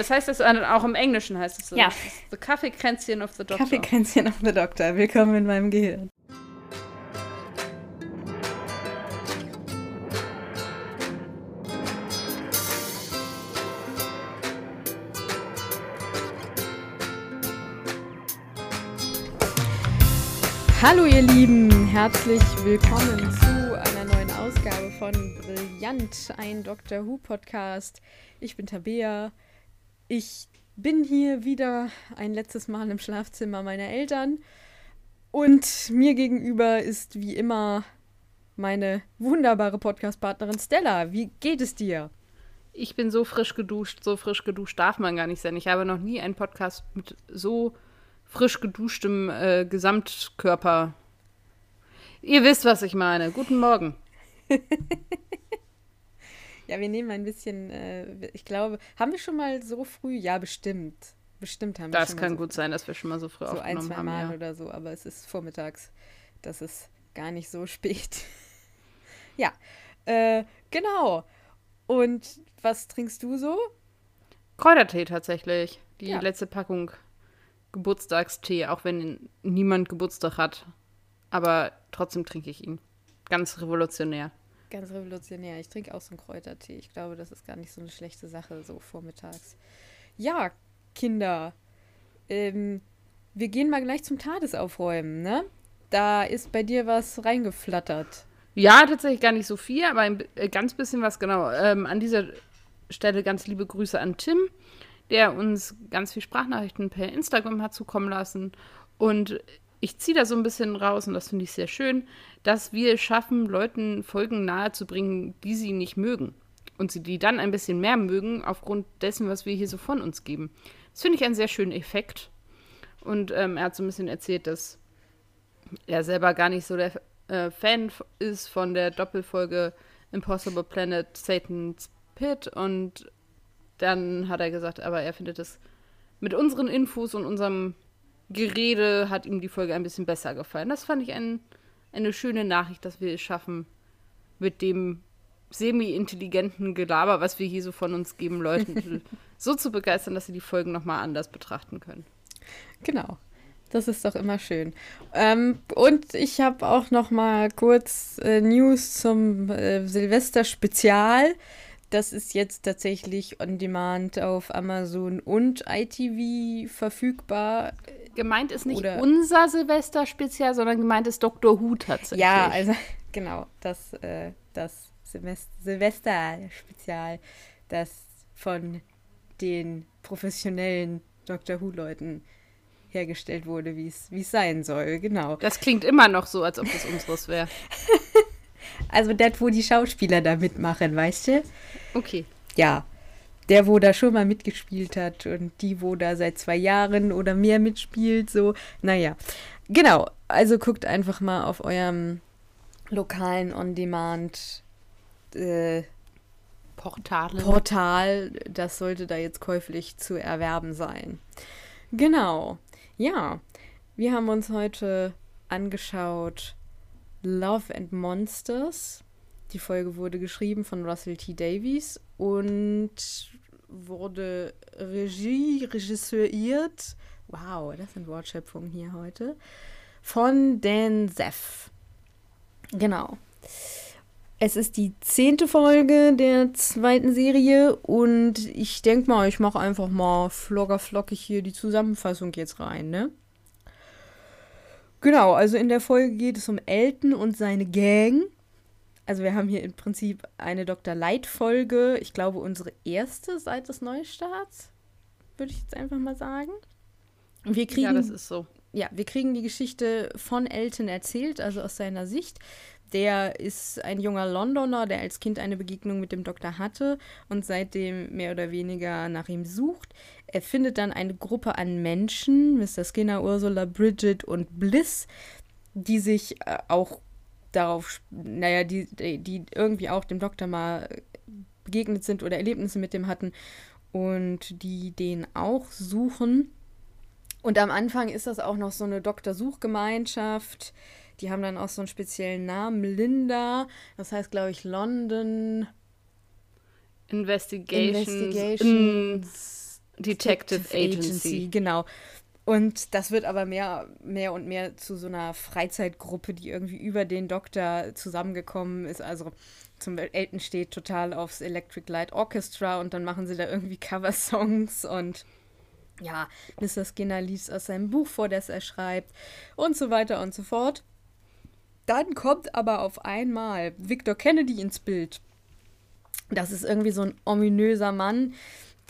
Das heißt das auch im Englischen heißt es so. Ja. The Kaffeekränzchen of the Doctor. Kaffeekränzchen of the Doctor. Willkommen in meinem Gehirn. Hallo ihr Lieben, herzlich willkommen zu einer neuen Ausgabe von Brillant, ein Doctor Who Podcast. Ich bin Tabea. Ich bin hier wieder ein letztes Mal im Schlafzimmer meiner Eltern und mir gegenüber ist wie immer meine wunderbare Podcast-Partnerin Stella. Wie geht es dir? Ich bin so frisch geduscht, so frisch geduscht darf man gar nicht sein. Ich habe noch nie einen Podcast mit so frisch geduschtem äh, Gesamtkörper. Ihr wisst, was ich meine. Guten Morgen. ja, wir nehmen ein bisschen, äh, ich glaube, haben wir schon mal so früh? Ja, bestimmt. Bestimmt haben wir Das schon kann mal so gut sein, dass wir schon mal so früh so ein, aufgenommen zwei haben. Mal Ja. oder so, aber es ist vormittags. Das ist gar nicht so spät. ja, äh, genau. Und was trinkst du so? Kräutertee tatsächlich. Die Ja. letzte Packung Geburtstagstee, auch wenn niemand Geburtstag hat. Aber trotzdem trinke ich ihn. Ganz revolutionär. Ganz revolutionär. Ich trinke auch so einen Kräutertee. Ich glaube, das ist gar nicht so eine schlechte Sache, so vormittags. Ja, Kinder. Ähm, wir gehen mal gleich zum Tadesaufräumen, ne? Da ist bei dir was reingeflattert. Ja, tatsächlich gar nicht so viel, aber ein äh, ganz bisschen was genau. Ähm, an dieser Stelle ganz liebe Grüße an Tim, der uns ganz viel Sprachnachrichten per Instagram hat zukommen lassen. Und ich ziehe da so ein bisschen raus, und das finde ich sehr schön, dass wir es schaffen, Leuten Folgen nahezubringen, die sie nicht mögen. Und sie die dann ein bisschen mehr mögen, aufgrund dessen, was wir hier so von uns geben. Das finde ich einen sehr schönen Effekt. Und ähm, er hat so ein bisschen erzählt, dass er selber gar nicht so der äh, Fan ist von der Doppelfolge Impossible Planet Satan's Pit und dann hat er gesagt, aber er findet es mit unseren Infos und unserem Gerede hat ihm die Folge ein bisschen besser gefallen. Das fand ich ein, eine schöne Nachricht, dass wir es schaffen, mit dem semi-intelligenten Gelaber, was wir hier so von uns geben, Leuten so zu begeistern, dass sie die Folgen nochmal anders betrachten können. Genau. Das ist doch immer schön. Ähm, und ich habe auch noch mal kurz äh, News zum äh, Silvester-Spezial. Das ist jetzt tatsächlich on demand auf Amazon und ITV verfügbar. Gemeint ist nicht Oder- unser Silvester-Spezial, sondern gemeint ist Dr. Who tatsächlich. Ja, also genau, das, äh, das Silvest- Silvester-Spezial, das von den professionellen Doctor Who-Leuten hergestellt wurde, wie es wie es sein soll. Genau. Das klingt immer noch so, als ob das unseres wäre. Also das, wo die Schauspieler da mitmachen, weißt du? Okay. Ja. Der, wo da schon mal mitgespielt hat und die, wo da seit zwei Jahren oder mehr mitspielt, so. Naja. Genau. Also guckt einfach mal auf eurem lokalen On-Demand äh, Portale. Portal. Das sollte da jetzt käuflich zu erwerben sein. Genau. Ja. Wir haben uns heute angeschaut Love and Monsters. Die Folge wurde geschrieben von Russell T. Davies und wurde Regie, regisseuriert. Wow, das sind Wortschöpfungen hier heute. Von Dan Zeff. Genau. Es ist die zehnte Folge der zweiten Serie und ich denke mal, ich mache einfach mal flogger flockig hier die Zusammenfassung jetzt rein, ne? Genau, also in der Folge geht es um Elton und seine Gang. Also wir haben hier im Prinzip eine Dr. Light-Folge. Ich glaube, unsere erste seit des Neustarts, würde ich jetzt einfach mal sagen. Wir kriegen ja, das ist so. ja, wir kriegen die Geschichte von Elton erzählt, also aus seiner Sicht. Der ist ein junger Londoner, der als Kind eine Begegnung mit dem Doktor hatte und seitdem mehr oder weniger nach ihm sucht. Er findet dann eine Gruppe an Menschen, Mr. Skinner, Ursula, Bridget und Bliss, die sich äh, auch darauf, naja, die, die irgendwie auch dem Doktor mal begegnet sind oder Erlebnisse mit dem hatten und die den auch suchen. Und am Anfang ist das auch noch so eine Doktorsuchgemeinschaft. Die haben dann auch so einen speziellen Namen, Linda. Das heißt, glaube ich, London Investigations. Investigations. Detective, Agency. Genau. Und das wird aber mehr, mehr und mehr zu so einer Freizeitgruppe, die irgendwie über den Doktor zusammengekommen ist. Also zum Elton steht total aufs Electric Light Orchestra und dann machen sie da irgendwie Coversongs und ja, Mr. Skinner liest aus seinem Buch vor, das er schreibt und so weiter und so fort. Dann kommt aber auf einmal Victor Kennedy ins Bild. Das ist irgendwie so ein ominöser Mann,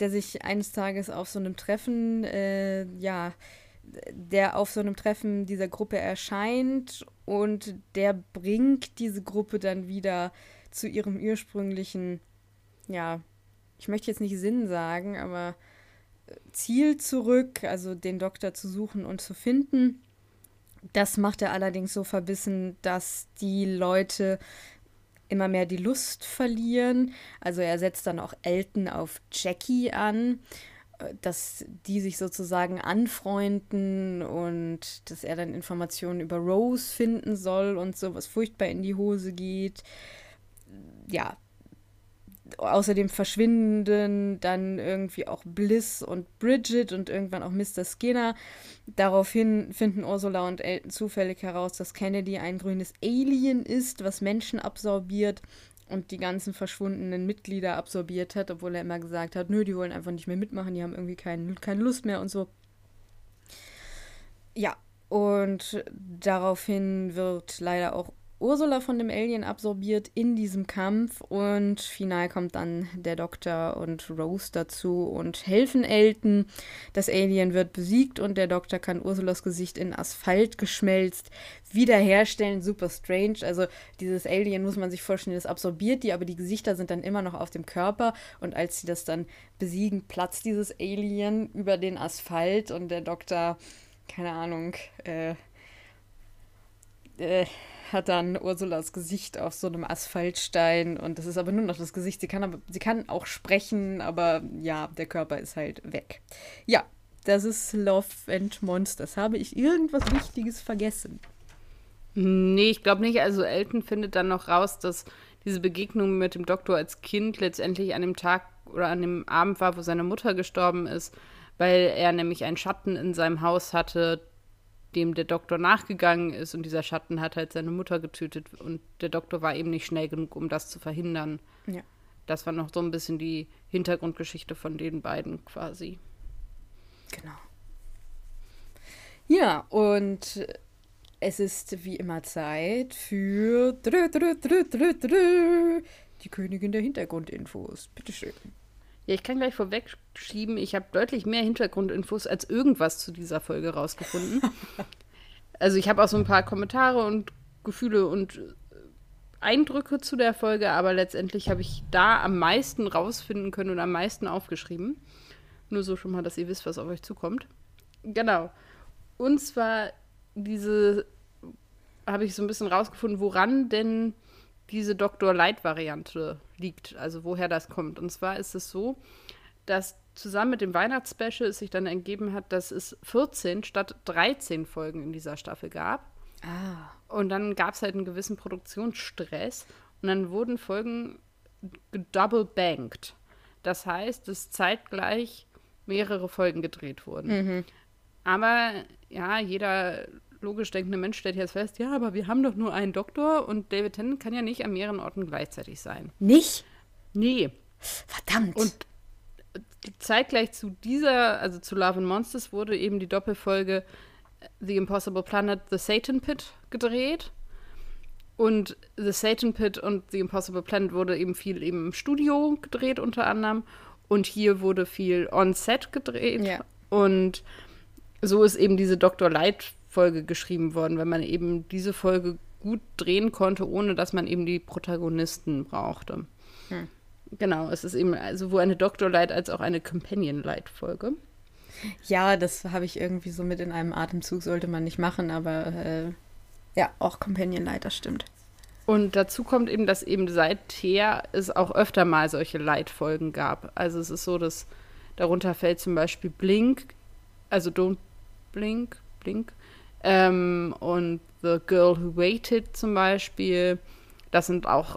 der sich eines Tages auf so einem Treffen, äh, ja, der auf so einem Treffen dieser Gruppe erscheint und der bringt diese Gruppe dann wieder zu ihrem ursprünglichen, ja, ich möchte jetzt nicht Sinn sagen, aber äh, Ziel zurück, also den Doktor zu suchen und zu finden. Das macht er allerdings so verbissen, dass die Leute immer mehr die Lust verlieren. Also er setzt dann auch Elton auf Jackie an, äh, dass die sich sozusagen anfreunden und dass er dann Informationen über Rose finden soll und so, was furchtbar in die Hose geht. Ja, außerdem verschwinden dann irgendwie auch Bliss und Bridget und irgendwann auch Mr. Skinner. Daraufhin finden Ursula und Elton zufällig heraus, dass Kennedy ein grünes Alien ist, was Menschen absorbiert und die ganzen verschwundenen Mitglieder absorbiert hat, obwohl er immer gesagt hat, nö, die wollen einfach nicht mehr mitmachen, die haben irgendwie kein, keine Lust mehr und so. Ja, und daraufhin wird leider auch Ursula von dem Alien absorbiert in diesem Kampf und final kommt dann der Doktor und Rose dazu und helfen Elton. Das Alien wird besiegt und der Doktor kann Ursulas Gesicht in Asphalt geschmelzt wiederherstellen. Super strange. Also dieses Alien muss man sich vorstellen, das absorbiert die, aber die Gesichter sind dann immer noch auf dem Körper und als sie das dann besiegen, platzt dieses Alien über den Asphalt und der Doktor, keine Ahnung, äh, äh, hat dann Ursulas Gesicht auf so einem Asphaltstein und das ist aber nur noch das Gesicht. Sie kann, aber, sie kann auch sprechen, aber ja, der Körper ist halt weg. Ja, das ist Love and Monsters. Habe ich irgendwas Wichtiges vergessen? Nee, ich glaube nicht. Also Elton findet dann noch raus, dass diese Begegnung mit dem Doktor als Kind letztendlich an dem Tag oder an dem Abend war, wo seine Mutter gestorben ist, weil er nämlich einen Schatten in seinem Haus hatte, dem der Doktor nachgegangen ist und dieser Schatten hat halt seine Mutter getötet und der Doktor war eben nicht schnell genug, um das zu verhindern. Ja. Das war noch so ein bisschen die Hintergrundgeschichte von den beiden quasi. Genau. Ja, und es ist wie immer Zeit für die Königin der Hintergrundinfos. Bitteschön. Ja, ich kann gleich vorwegschieben, ich habe deutlich mehr Hintergrundinfos als irgendwas zu dieser Folge rausgefunden. also ich habe auch so ein paar Kommentare und Gefühle und äh, Eindrücke zu der Folge, aber letztendlich habe ich da am meisten rausfinden können und am meisten aufgeschrieben. Nur so schon mal, dass ihr wisst, was auf euch zukommt. Genau. Und zwar diese habe ich so ein bisschen rausgefunden, woran denn diese Dr. Light-Variante liegt, also woher das kommt. Und zwar ist es so, dass zusammen mit dem Weihnachtsspecial es sich dann ergeben hat, dass es 14 statt 13 Folgen in dieser Staffel gab. Ah. Und dann gab es halt einen gewissen Produktionsstress und dann wurden Folgen double banked. Das heißt, dass zeitgleich mehrere Folgen gedreht wurden. Mhm. Aber ja, jeder logisch denkende Mensch stellt jetzt fest, ja, aber wir haben doch nur einen Doktor und David Tennant kann ja nicht an mehreren Orten gleichzeitig sein. Nicht? Nee. Verdammt. Und zeitgleich zu dieser, also zu Love and Monsters, wurde eben die Doppelfolge The Impossible Planet, The Satan Pit gedreht. Und The Satan Pit und The Impossible Planet wurde eben viel eben im Studio gedreht, unter anderem. Und hier wurde viel on-set gedreht. Ja. Und so ist eben diese Dr. Light Folge geschrieben worden, weil man eben diese Folge gut drehen konnte, ohne dass man eben die Protagonisten brauchte. Hm. Genau, es ist eben sowohl eine Doctor Light als auch eine Companion Light Folge. Ja, das habe ich irgendwie so mit in einem Atemzug, sollte man nicht machen, aber äh, ja, auch Companion Light, das stimmt. Und dazu kommt eben, dass eben seither es auch öfter mal solche Light-Folgen gab. Also es ist so, dass darunter fällt zum Beispiel Blink, also Don't Blink, Blink, ähm, und The Girl Who Waited zum Beispiel. Das sind auch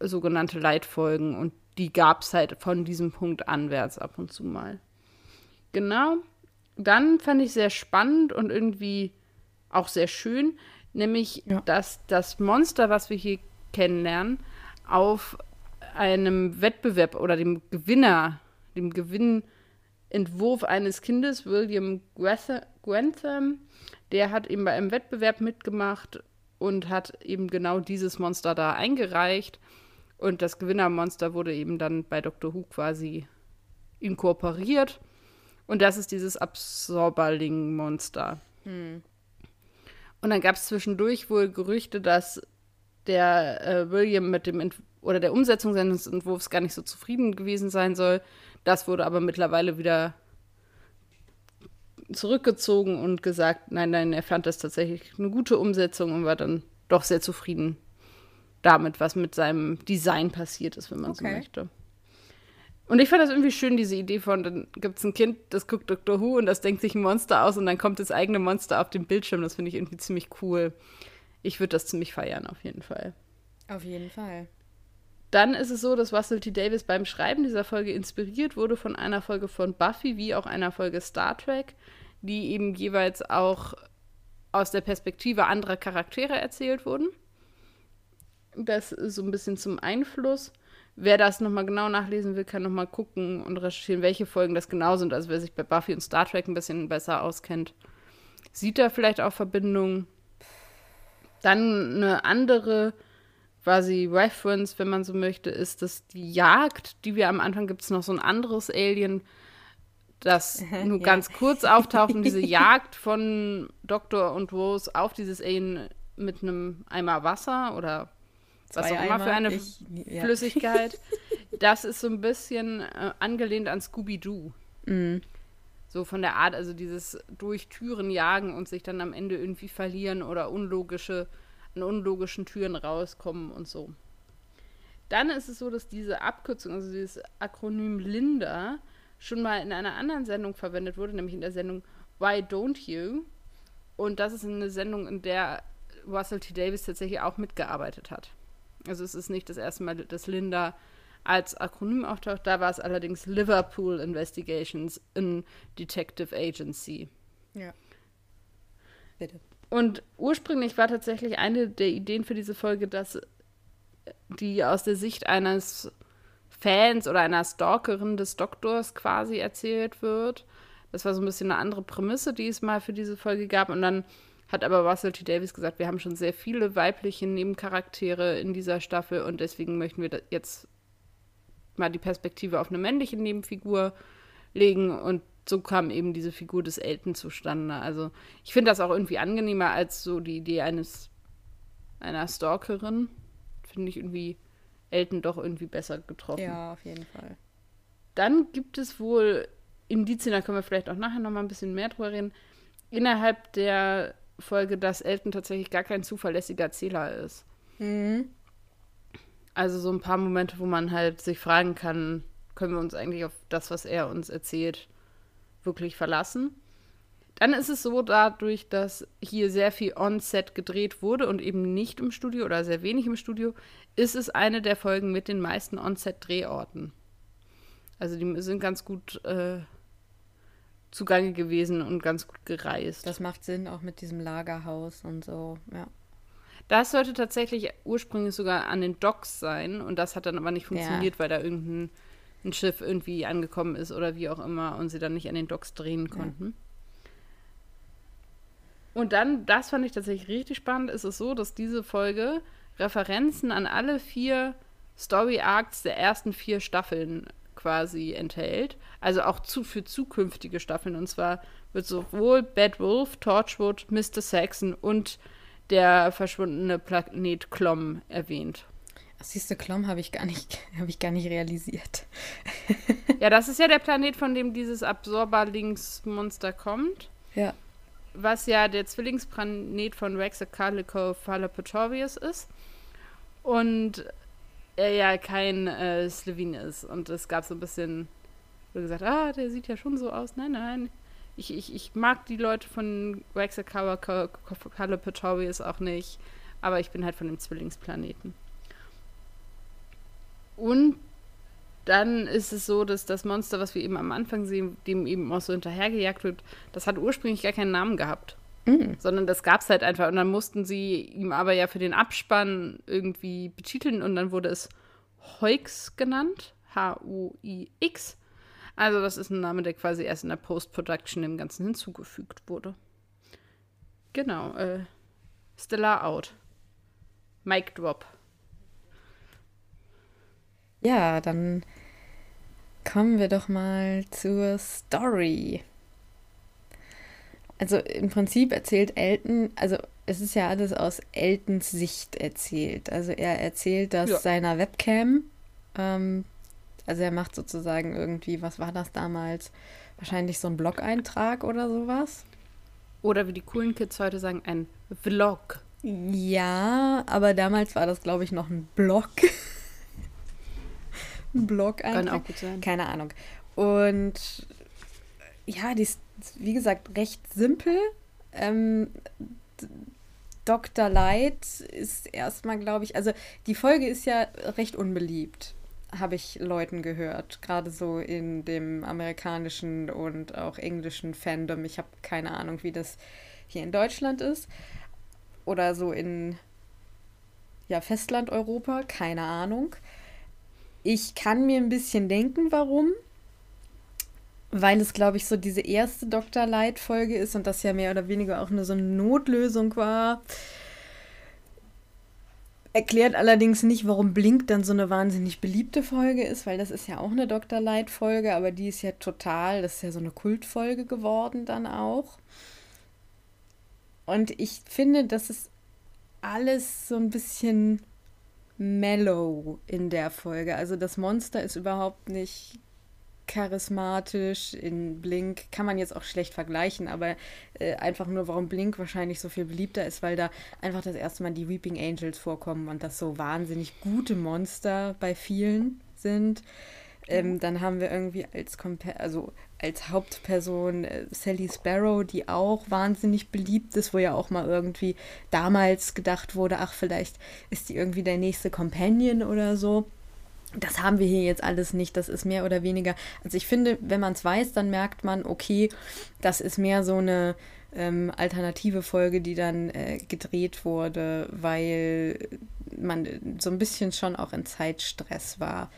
sogenannte Leitfolgen und die gab es halt von diesem Punkt anwärts ab und zu mal. Genau. Dann fand ich sehr spannend und irgendwie auch sehr schön, nämlich, ja. dass das Monster, was wir hier kennenlernen, auf einem Wettbewerb oder dem Gewinner, dem Gewinnentwurf eines Kindes, William Grantham, der hat eben bei einem Wettbewerb mitgemacht und hat eben genau dieses Monster da eingereicht. Und das Gewinnermonster wurde eben dann bei Dr. Who quasi inkorporiert. Und das ist dieses Absorberling-Monster. Hm. Und dann gab es zwischendurch wohl Gerüchte, dass der äh, William mit dem Ent oder der Umsetzung seines Entwurfs gar nicht so zufrieden gewesen sein soll. Das wurde aber mittlerweile wieder zurückgezogen und gesagt, nein, nein, er fand das tatsächlich eine gute Umsetzung und war dann doch sehr zufrieden damit, was mit seinem Design passiert ist, wenn man okay. so möchte. Und ich fand das irgendwie schön, diese Idee von, dann gibt es ein Kind, das guckt Dr. Who und das denkt sich ein Monster aus und dann kommt das eigene Monster auf dem Bildschirm. Das finde ich irgendwie ziemlich cool. Ich würde das ziemlich feiern, auf jeden Fall. Auf jeden Fall. Dann ist es so, dass Russell T. Davis beim Schreiben dieser Folge inspiriert wurde von einer Folge von Buffy wie auch einer Folge Star Trek, die eben jeweils auch aus der Perspektive anderer Charaktere erzählt wurden. Das ist so ein bisschen zum Einfluss. Wer das nochmal genau nachlesen will, kann nochmal gucken und recherchieren, welche Folgen das genau sind. Also wer sich bei Buffy und Star Trek ein bisschen besser auskennt, sieht da vielleicht auch Verbindungen. Dann eine andere quasi Reference, wenn man so möchte, ist, dass die Jagd, die wir am Anfang gibt es noch so ein anderes Alien, das nur ja. ganz kurz auftaucht und diese Jagd von Doktor und Rose auf dieses Alien mit einem Eimer Wasser oder was auch immer für eine ich, ja. Flüssigkeit, das ist so ein bisschen äh, angelehnt an Scooby-Doo. Mhm. So von der Art, also dieses durch Türen jagen und sich dann am Ende irgendwie verlieren oder unlogische, an unlogischen Türen rauskommen und so. Dann ist es so, dass diese Abkürzung, also dieses Akronym Linda, schon mal in einer anderen Sendung verwendet wurde, nämlich in der Sendung Why Don't You? Und das ist eine Sendung, in der Russell T. Davis tatsächlich auch mitgearbeitet hat. Also es ist nicht das erste Mal, dass Linda als Akronym auftaucht. Da war es allerdings Liverpool Investigations in Detective Agency. Ja. Bitte. Und ursprünglich war tatsächlich eine der Ideen für diese Folge, dass die aus der Sicht eines Fans oder einer Stalkerin des Doktors quasi erzählt wird. Das war so ein bisschen eine andere Prämisse, die es mal für diese Folge gab. Und dann hat aber Russell T. Davis gesagt, wir haben schon sehr viele weibliche Nebencharaktere in dieser Staffel und deswegen möchten wir jetzt mal die Perspektive auf eine männliche Nebenfigur legen und so kam eben diese Figur des Elton zustande. Also ich finde das auch irgendwie angenehmer als so die Idee eines einer Stalkerin. Finde ich irgendwie Elton doch irgendwie besser getroffen. Ja, auf jeden Fall. Dann gibt es wohl Indizien, da können wir vielleicht auch nachher noch mal ein bisschen mehr drüber reden, innerhalb der Folge, dass Elton tatsächlich gar kein zuverlässiger Erzähler ist. Mhm. Also so ein paar Momente, wo man halt sich fragen kann, können wir uns eigentlich auf das, was er uns erzählt, wirklich verlassen? Dann ist es so, dadurch, dass hier sehr viel on-set gedreht wurde und eben nicht im Studio oder sehr wenig im Studio, ist es eine der Folgen mit den meisten On-Set-Drehorten. Also die sind ganz gut äh, zugange gewesen und ganz gut gereist. Das macht Sinn, auch mit diesem Lagerhaus und so, ja. Das sollte tatsächlich ursprünglich sogar an den Docks sein und das hat dann aber nicht funktioniert, ja. weil da irgendein ein Schiff irgendwie angekommen ist oder wie auch immer und sie dann nicht an den Docks drehen konnten. Ja. Und dann, das fand ich tatsächlich richtig spannend, ist es so, dass diese Folge Referenzen an alle vier Story Arcs der ersten vier Staffeln quasi enthält. Also auch zu, für zukünftige Staffeln. Und zwar wird sowohl Bad Wolf, Torchwood, Mr. Saxon und der verschwundene Planet Klom erwähnt. siehst du, Klom habe ich, gar nicht, hab ich gar nicht realisiert. ja, das ist ja der Planet, von dem dieses Absorberlingsmonster kommt. Ja. Was ja der Zwillingsplanet von Rex Calico Phalopatorius ist. Und er ja kein äh, Slevin ist. Und es gab so ein bisschen, wo gesagt, ah, der sieht ja schon so aus. Nein, nein. Ich, ich, ich mag die Leute von Waxakawa Calopatorius auch nicht. Aber ich bin halt von dem Zwillingsplaneten. Und dann ist es so, dass das Monster, was wir eben am Anfang sehen, dem eben auch so hinterhergejagt wird, das hat ursprünglich gar keinen Namen gehabt. Mhm. Sondern das gab es halt einfach. Und dann mussten sie ihm aber ja für den Abspann irgendwie betiteln und dann wurde es Hoix genannt. H-U-I-X. Also, das ist ein Name, der quasi erst in der Post-Production dem Ganzen hinzugefügt wurde. Genau. Äh, Stellar out. Mic drop. Ja, dann kommen wir doch mal zur Story. Also im Prinzip erzählt Elton, also es ist ja alles aus Eltons Sicht erzählt. Also er erzählt das ja. seiner Webcam. Ähm, also er macht sozusagen irgendwie, was war das damals? Wahrscheinlich so ein Blog-Eintrag oder sowas. Oder wie die coolen Kids heute sagen, ein Vlog. Ja, aber damals war das, glaube ich, noch ein Blog. ein Blog Kann auch gut sein. Keine Ahnung. Und ja, die ist, wie gesagt, recht simpel. Ähm, Dr. Light ist erstmal, glaube ich, also die Folge ist ja recht unbeliebt, habe ich Leuten gehört, gerade so in dem amerikanischen und auch englischen Fandom. Ich habe keine Ahnung, wie das hier in Deutschland ist oder so in ja, Festland-Europa, keine Ahnung. Ich kann mir ein bisschen denken, warum. Weil es, glaube ich, so diese erste Dr. Light-Folge ist und das ja mehr oder weniger auch nur so eine Notlösung war. Erklärt allerdings nicht, warum Blink dann so eine wahnsinnig beliebte Folge ist, weil das ist ja auch eine Dr. Light-Folge, aber die ist ja total, das ist ja so eine Kultfolge geworden dann auch. Und ich finde, das ist alles so ein bisschen mellow in der Folge. Also das Monster ist überhaupt nicht charismatisch. In Blink kann man jetzt auch schlecht vergleichen, aber äh, einfach nur, warum Blink wahrscheinlich so viel beliebter ist, weil da einfach das erste Mal die Weeping Angels vorkommen und das so wahnsinnig gute Monster bei vielen sind. Ähm, dann haben wir irgendwie als, Compa also als Hauptperson äh, Sally Sparrow, die auch wahnsinnig beliebt ist, wo ja auch mal irgendwie damals gedacht wurde, ach, vielleicht ist die irgendwie der nächste Companion oder so. Das haben wir hier jetzt alles nicht. Das ist mehr oder weniger. Also ich finde, wenn man es weiß, dann merkt man, okay, das ist mehr so eine ähm, alternative Folge, die dann äh, gedreht wurde, weil man so ein bisschen schon auch in Zeitstress war.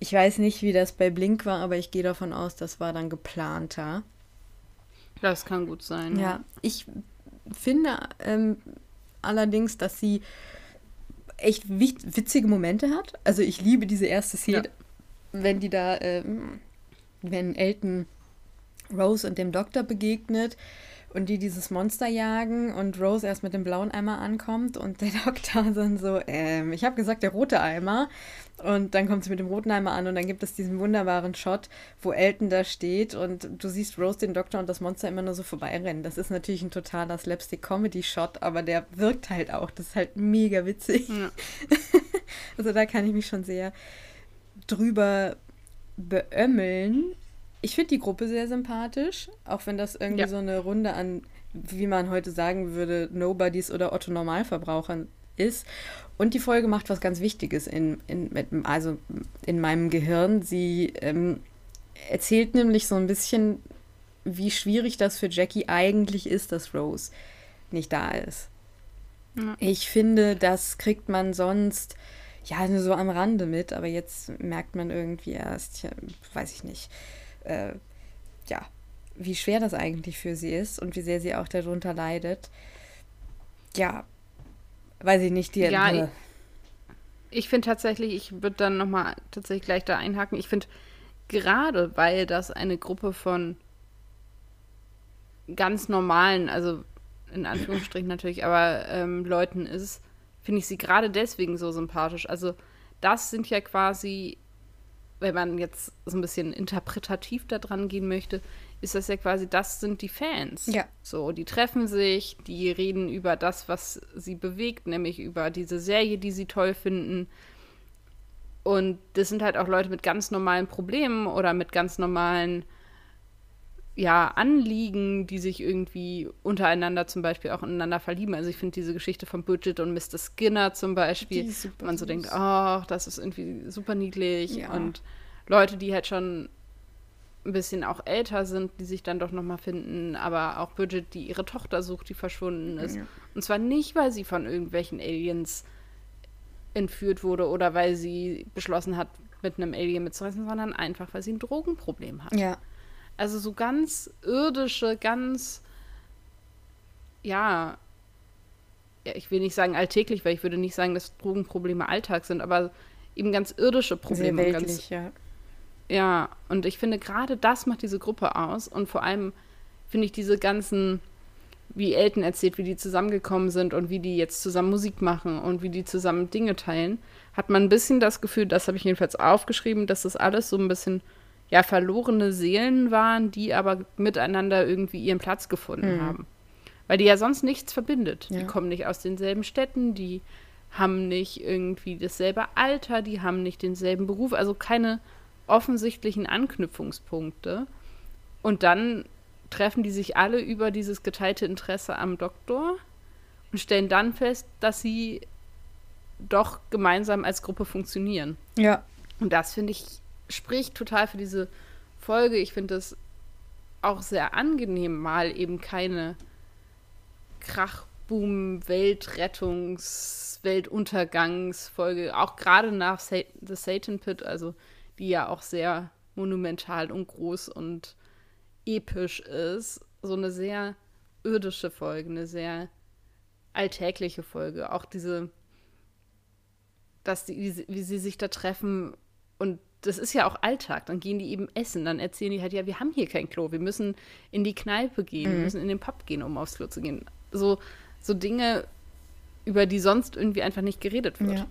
Ich weiß nicht, wie das bei Blink war, aber ich gehe davon aus, das war dann geplanter. Das kann gut sein. Ja, ja. ich finde ähm, allerdings, dass sie echt witzige Momente hat. Also ich liebe diese erste Szene, ja. wenn die da, ähm, wenn Elton Rose und dem Doktor begegnet und die dieses Monster jagen und Rose erst mit dem blauen Eimer ankommt und der Doktor dann so, ähm, ich habe gesagt, der rote Eimer. Und dann kommt sie mit dem roten Eimer an und dann gibt es diesen wunderbaren Shot, wo Elton da steht und du siehst Rose, den Doktor und das Monster immer nur so vorbeirennen. Das ist natürlich ein totaler Slapstick-Comedy-Shot, aber der wirkt halt auch. Das ist halt mega witzig. Ja. also da kann ich mich schon sehr drüber beömmeln. Ich finde die Gruppe sehr sympathisch, auch wenn das irgendwie ja. so eine Runde an, wie man heute sagen würde, Nobodies oder Otto Normalverbrauchern ist. Und die Folge macht was ganz Wichtiges in, in, also in meinem Gehirn. Sie ähm, erzählt nämlich so ein bisschen, wie schwierig das für Jackie eigentlich ist, dass Rose nicht da ist. Ja. Ich finde, das kriegt man sonst ja nur so am Rande mit, aber jetzt merkt man irgendwie erst, ja, weiß ich nicht äh, ja, wie schwer das eigentlich für sie ist und wie sehr sie auch darunter leidet. Ja, weiß ich nicht. Die ja, ich, ich finde tatsächlich, ich würde dann nochmal tatsächlich gleich da einhaken. Ich finde, gerade weil das eine Gruppe von ganz normalen, also in Anführungsstrichen natürlich, aber ähm, Leuten ist, finde ich sie gerade deswegen so sympathisch. Also das sind ja quasi wenn man jetzt so ein bisschen interpretativ da dran gehen möchte, ist das ja quasi, das sind die Fans. Ja. So, die treffen sich, die reden über das, was sie bewegt, nämlich über diese Serie, die sie toll finden. Und das sind halt auch Leute mit ganz normalen Problemen oder mit ganz normalen ja, Anliegen, die sich irgendwie untereinander zum Beispiel auch ineinander verlieben. Also ich finde diese Geschichte von Bridget und Mr. Skinner zum Beispiel, man so denkt, ach, oh, das ist irgendwie super niedlich. Ja. Und Leute, die halt schon ein bisschen auch älter sind, die sich dann doch nochmal finden, aber auch Bridget, die ihre Tochter sucht, die verschwunden ist. Ja. Und zwar nicht, weil sie von irgendwelchen Aliens entführt wurde oder weil sie beschlossen hat, mit einem Alien mitzureisen, sondern einfach, weil sie ein Drogenproblem hat. Ja. Also so ganz irdische, ganz, ja, ich will nicht sagen alltäglich, weil ich würde nicht sagen, dass Drogenprobleme Alltag sind, aber eben ganz irdische Probleme. Sehr weltlich, ganz, ja. Ja, und ich finde, gerade das macht diese Gruppe aus. Und vor allem finde ich diese ganzen, wie Elton erzählt, wie die zusammengekommen sind und wie die jetzt zusammen Musik machen und wie die zusammen Dinge teilen, hat man ein bisschen das Gefühl, das habe ich jedenfalls aufgeschrieben, dass das alles so ein bisschen ja verlorene Seelen waren, die aber miteinander irgendwie ihren Platz gefunden mhm. haben. Weil die ja sonst nichts verbindet. Ja. Die kommen nicht aus denselben Städten, die haben nicht irgendwie dasselbe Alter, die haben nicht denselben Beruf, also keine offensichtlichen Anknüpfungspunkte. Und dann treffen die sich alle über dieses geteilte Interesse am Doktor und stellen dann fest, dass sie doch gemeinsam als Gruppe funktionieren. Ja. Und das finde ich spricht total für diese Folge. Ich finde es auch sehr angenehm, mal eben keine Krachboom, Weltrettungs, Weltuntergangsfolge, auch gerade nach Sa The Satan Pit, also die ja auch sehr monumental und groß und episch ist, so eine sehr irdische Folge, eine sehr alltägliche Folge. Auch diese, dass die, wie sie sich da treffen und das ist ja auch Alltag. Dann gehen die eben essen. Dann erzählen die halt, ja, wir haben hier kein Klo. Wir müssen in die Kneipe gehen. Mhm. Wir müssen in den Pub gehen, um aufs Klo zu gehen. So, so Dinge, über die sonst irgendwie einfach nicht geredet wird. Ja.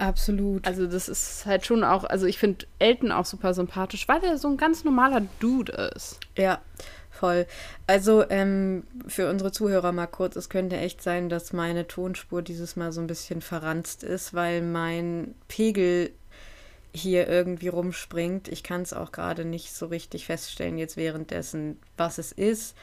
Absolut. Also das ist halt schon auch, also ich finde Elton auch super sympathisch, weil er so ein ganz normaler Dude ist. Ja, voll. Also ähm, für unsere Zuhörer mal kurz, es könnte echt sein, dass meine Tonspur dieses Mal so ein bisschen verranzt ist, weil mein Pegel hier irgendwie rumspringt. Ich kann es auch gerade nicht so richtig feststellen jetzt währenddessen, was es ist.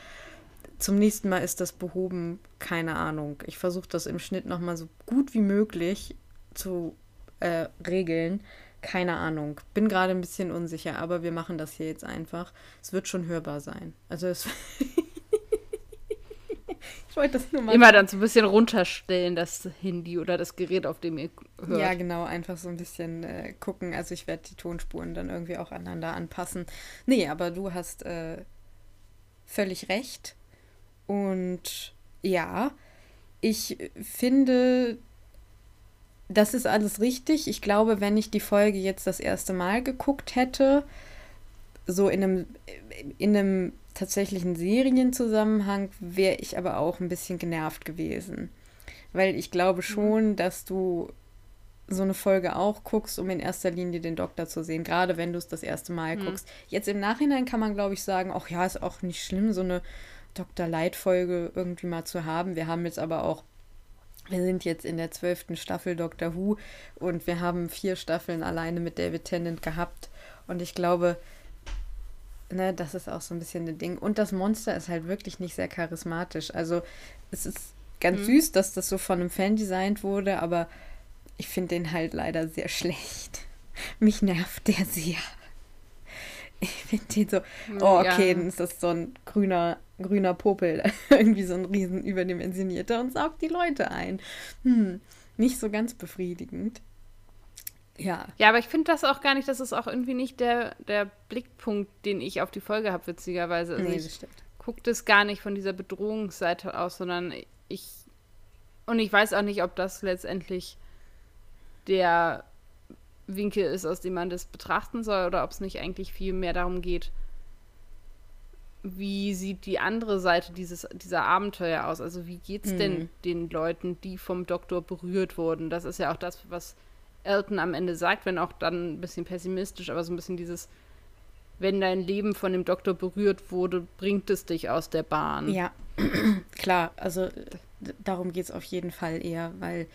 Zum nächsten Mal ist das behoben, keine Ahnung. Ich versuche das im Schnitt nochmal so gut wie möglich zu äh, regeln. Keine Ahnung. Bin gerade ein bisschen unsicher, aber wir machen das hier jetzt einfach. Es wird schon hörbar sein. Also es wollte das nur mal. Immer dann so ein bisschen runterstellen, das Handy oder das Gerät, auf dem ihr hört. Ja, genau, einfach so ein bisschen äh, gucken. Also ich werde die Tonspuren dann irgendwie auch aneinander anpassen. Nee, aber du hast äh, völlig recht. Und ja, ich finde, das ist alles richtig. Ich glaube, wenn ich die Folge jetzt das erste Mal geguckt hätte, so in einem, in einem tatsächlichen Serienzusammenhang wäre ich aber auch ein bisschen genervt gewesen. Weil ich glaube mhm. schon, dass du so eine Folge auch guckst, um in erster Linie den Doktor zu sehen, gerade wenn du es das erste Mal mhm. guckst. Jetzt im Nachhinein kann man, glaube ich, sagen, ach ja, ist auch nicht schlimm, so eine Dr. Light-Folge irgendwie mal zu haben. Wir haben jetzt aber auch, wir sind jetzt in der zwölften Staffel Doctor Who und wir haben vier Staffeln alleine mit David Tennant gehabt. Und ich glaube, ne, das ist auch so ein bisschen ein Ding. Und das Monster ist halt wirklich nicht sehr charismatisch. Also es ist ganz mhm. süß, dass das so von einem Fan designt wurde, aber ich finde den halt leider sehr schlecht. Mich nervt der sehr. Ich finde den so, oh, okay, ja. dann ist das so ein grüner, grüner Popel, irgendwie so ein riesen überdimensionierter und saugt die Leute ein. Hm, nicht so ganz befriedigend. Ja. Ja, aber ich finde das auch gar nicht, das ist auch irgendwie nicht der, der Blickpunkt, den ich auf die Folge habe, witzigerweise. Also nee, das stimmt. Guckt es gar nicht von dieser Bedrohungsseite aus, sondern ich. Und ich weiß auch nicht, ob das letztendlich der Winkel ist, aus dem man das betrachten soll, oder ob es nicht eigentlich viel mehr darum geht, wie sieht die andere Seite dieses, dieser Abenteuer aus? Also wie geht es mhm. denn den Leuten, die vom Doktor berührt wurden? Das ist ja auch das, was Elton am Ende sagt, wenn auch dann ein bisschen pessimistisch, aber so ein bisschen dieses, wenn dein Leben von dem Doktor berührt wurde, bringt es dich aus der Bahn. Ja, klar, also darum geht es auf jeden Fall eher, weil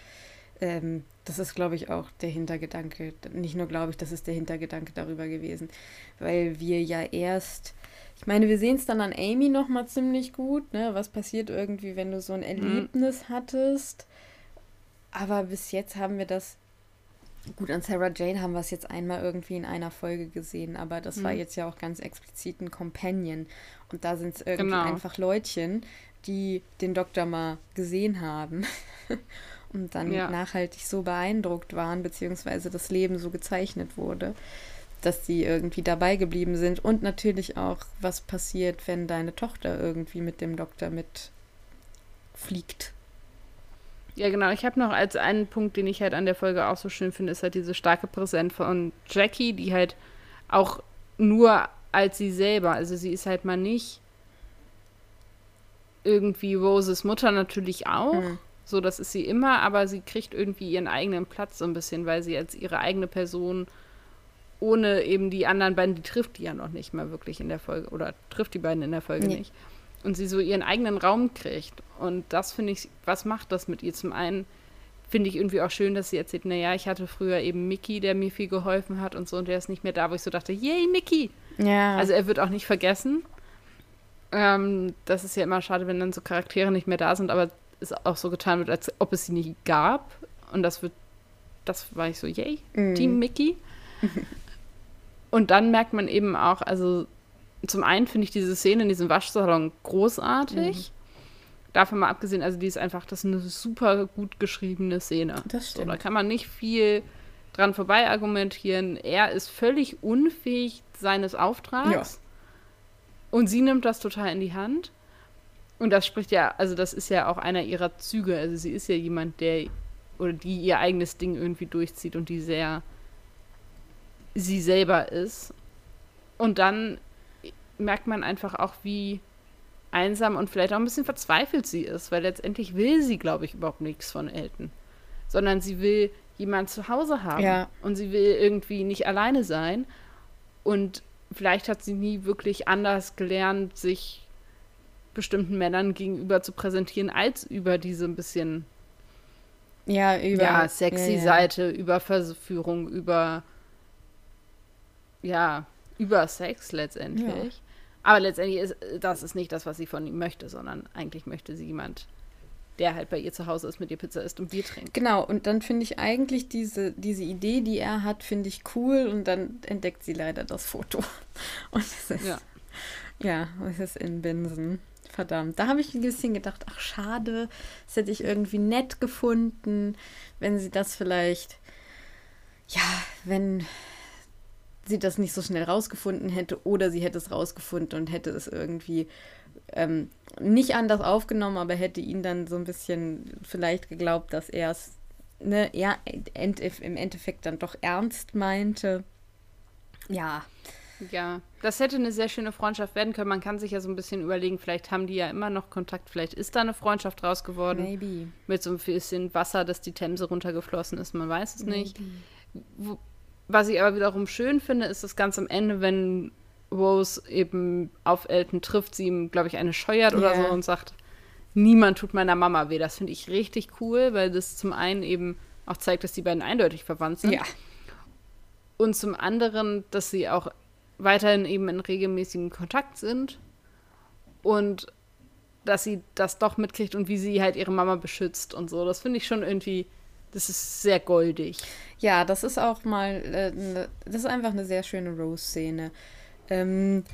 ähm, das ist, glaube ich, auch der Hintergedanke. Nicht nur glaube ich, das ist der Hintergedanke darüber gewesen, weil wir ja erst Ich meine, wir sehen es dann an Amy nochmal ziemlich gut, ne? Was passiert irgendwie, wenn du so ein mhm. Erlebnis mhm. hattest. Aber bis jetzt haben wir das. Gut, an Sarah Jane haben wir es jetzt einmal irgendwie in einer Folge gesehen, aber das mhm. war jetzt ja auch ganz explizit ein Companion. Und da sind es irgendwie genau. einfach Leutchen, die den Doktor mal gesehen haben und dann ja. nachhaltig so beeindruckt waren, beziehungsweise das Leben so gezeichnet wurde dass sie irgendwie dabei geblieben sind und natürlich auch, was passiert, wenn deine Tochter irgendwie mit dem Doktor mitfliegt. Ja, genau. Ich habe noch als einen Punkt, den ich halt an der Folge auch so schön finde, ist halt diese starke Präsenz von Jackie, die halt auch nur als sie selber, also sie ist halt mal nicht irgendwie Roses Mutter natürlich auch, mhm. so das ist sie immer, aber sie kriegt irgendwie ihren eigenen Platz so ein bisschen, weil sie als ihre eigene Person ohne eben die anderen beiden, die trifft die ja noch nicht mal wirklich in der Folge oder trifft die beiden in der Folge nee. nicht. Und sie so ihren eigenen Raum kriegt. Und das finde ich, was macht das mit ihr? Zum einen finde ich irgendwie auch schön, dass sie erzählt, naja, ich hatte früher eben Mickey, der mir viel geholfen hat und so, und der ist nicht mehr da, wo ich so dachte, yay, Mickey! Ja. Also er wird auch nicht vergessen. Ähm, das ist ja immer schade, wenn dann so Charaktere nicht mehr da sind, aber es auch so getan wird, als ob es sie nicht gab. Und das wird, das war ich so, yay, mm. Team Mickey. Und dann merkt man eben auch, also zum einen finde ich diese Szene in diesem Waschsalon großartig. Mhm. Davon mal abgesehen, also die ist einfach, das ist eine super gut geschriebene Szene. Das stimmt. So, da kann man nicht viel dran vorbei argumentieren. Er ist völlig unfähig seines Auftrags. Ja. Und sie nimmt das total in die Hand. Und das spricht ja, also das ist ja auch einer ihrer Züge. Also sie ist ja jemand, der oder die ihr eigenes Ding irgendwie durchzieht und die sehr sie selber ist. Und dann merkt man einfach auch, wie einsam und vielleicht auch ein bisschen verzweifelt sie ist, weil letztendlich will sie, glaube ich, überhaupt nichts von Elton. Sondern sie will jemand zu Hause haben. Ja. Und sie will irgendwie nicht alleine sein. Und vielleicht hat sie nie wirklich anders gelernt, sich bestimmten Männern gegenüber zu präsentieren, als über diese ein bisschen ja, über, ja, sexy ja. Seite, über Verführung, über ja, über Sex letztendlich. Aber letztendlich ist das ist nicht das, was sie von ihm möchte, sondern eigentlich möchte sie jemand, der halt bei ihr zu Hause ist, mit ihr Pizza isst und Bier trinkt. Genau, und dann finde ich eigentlich diese, diese Idee, die er hat, finde ich cool und dann entdeckt sie leider das Foto. Und es ist, ja, ja es ist in Binsen. Verdammt, da habe ich ein bisschen gedacht, ach schade, das hätte ich irgendwie nett gefunden, wenn sie das vielleicht, ja, wenn, sie das nicht so schnell rausgefunden hätte oder sie hätte es rausgefunden und hätte es irgendwie ähm, nicht anders aufgenommen, aber hätte ihn dann so ein bisschen vielleicht geglaubt, dass er es ne, er im Endeffekt dann doch ernst meinte. Ja. Ja, das hätte eine sehr schöne Freundschaft werden können. Man kann sich ja so ein bisschen überlegen, vielleicht haben die ja immer noch Kontakt, vielleicht ist da eine Freundschaft raus geworden. Maybe. Mit so ein bisschen Wasser, dass die Themse runtergeflossen ist, man weiß es Maybe. nicht. Wo, was ich aber wiederum schön finde, ist das ganz am Ende, wenn Rose eben auf Elton trifft, sie ihm, glaube ich, eine scheuert oder yeah. so und sagt, niemand tut meiner Mama weh. Das finde ich richtig cool, weil das zum einen eben auch zeigt, dass die beiden eindeutig verwandt sind. Ja. Und zum anderen, dass sie auch weiterhin eben in regelmäßigem Kontakt sind und dass sie das doch mitkriegt und wie sie halt ihre Mama beschützt und so. Das finde ich schon irgendwie das ist sehr goldig. Ja, das ist auch mal, äh, ne, das ist einfach eine sehr schöne Rose-Szene. Ähm,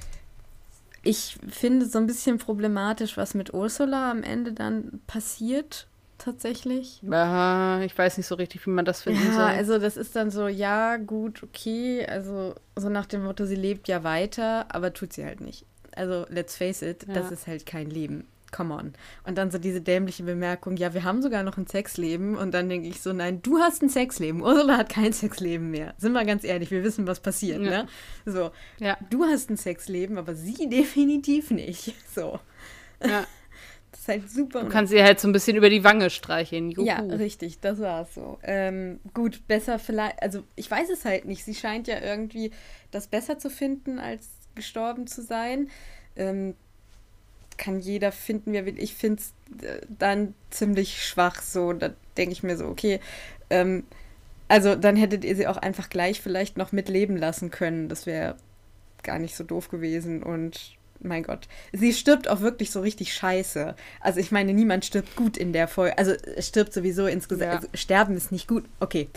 ich finde so ein bisschen problematisch, was mit Ursula am Ende dann passiert, tatsächlich. Ja, ich weiß nicht so richtig, wie man das finden ja, soll. also das ist dann so, ja, gut, okay, also so nach dem Motto, sie lebt ja weiter, aber tut sie halt nicht. Also, let's face it, ja. das ist halt kein Leben come on. Und dann so diese dämliche Bemerkung, ja, wir haben sogar noch ein Sexleben. Und dann denke ich so, nein, du hast ein Sexleben. Ursula hat kein Sexleben mehr. Sind wir ganz ehrlich, wir wissen, was passiert, ja. ne? So, ja. du hast ein Sexleben, aber sie definitiv nicht. So. Ja. Das ist halt super. Du kannst sie halt so ein bisschen über die Wange streicheln. Juhu. Ja, richtig, das war es so. Ähm, gut, besser vielleicht, also ich weiß es halt nicht. Sie scheint ja irgendwie das besser zu finden, als gestorben zu sein. Ähm, kann jeder finden, wer will. Ich finde es äh, dann ziemlich schwach so. Da denke ich mir so, okay, ähm, also dann hättet ihr sie auch einfach gleich vielleicht noch mitleben lassen können. Das wäre gar nicht so doof gewesen. Und mein Gott. Sie stirbt auch wirklich so richtig scheiße. Also ich meine, niemand stirbt gut in der Folge. Also es stirbt sowieso insgesamt. Ja. Also, sterben ist nicht gut. Okay.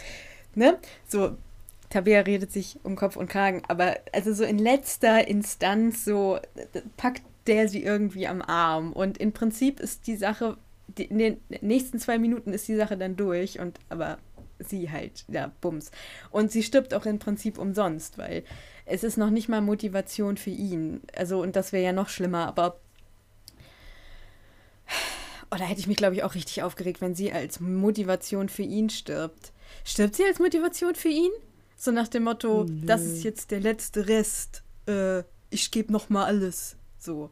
Ne? So, Tabea redet sich um Kopf und Kragen, aber also so in letzter Instanz so packt der sie irgendwie am Arm. Und im Prinzip ist die Sache, die, in den nächsten zwei Minuten ist die Sache dann durch und aber sie halt, ja, Bums. Und sie stirbt auch im Prinzip umsonst, weil es ist noch nicht mal Motivation für ihn. Also, und das wäre ja noch schlimmer, aber. Oh, da hätte ich mich, glaube ich, auch richtig aufgeregt, wenn sie als Motivation für ihn stirbt. Stirbt sie als Motivation für ihn? So nach dem Motto, Nö. das ist jetzt der letzte Rest. Äh, ich gebe noch mal alles. So.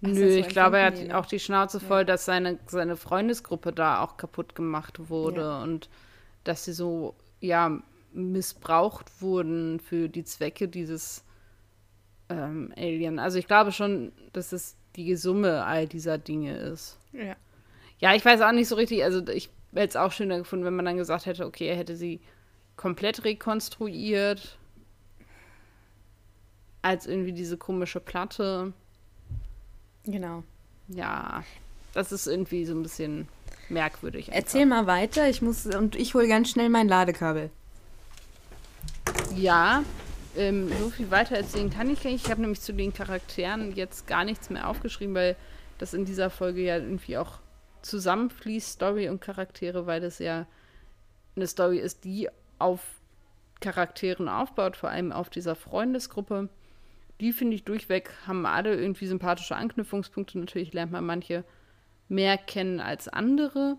Nö, so ich glaube, er hat ne? auch die Schnauze voll, ja. dass seine, seine Freundesgruppe da auch kaputt gemacht wurde ja. und dass sie so, ja, missbraucht wurden für die Zwecke dieses ähm, Alien. Also ich glaube schon, dass es die Summe all dieser Dinge ist. Ja. Ja, ich weiß auch nicht so richtig, also ich hätte es auch schöner gefunden, wenn man dann gesagt hätte, okay, er hätte sie komplett rekonstruiert als irgendwie diese komische Platte. Genau. Ja, das ist irgendwie so ein bisschen merkwürdig. Einfach. Erzähl mal weiter, ich muss und ich hole ganz schnell mein Ladekabel. Ja, ähm, so viel weiter erzählen kann ich nicht. Ich habe nämlich zu den Charakteren jetzt gar nichts mehr aufgeschrieben, weil das in dieser Folge ja irgendwie auch zusammenfließt, Story und Charaktere, weil das ja eine Story ist, die auf Charakteren aufbaut, vor allem auf dieser Freundesgruppe. Die finde ich durchweg, haben alle irgendwie sympathische Anknüpfungspunkte. Natürlich lernt man manche mehr kennen als andere.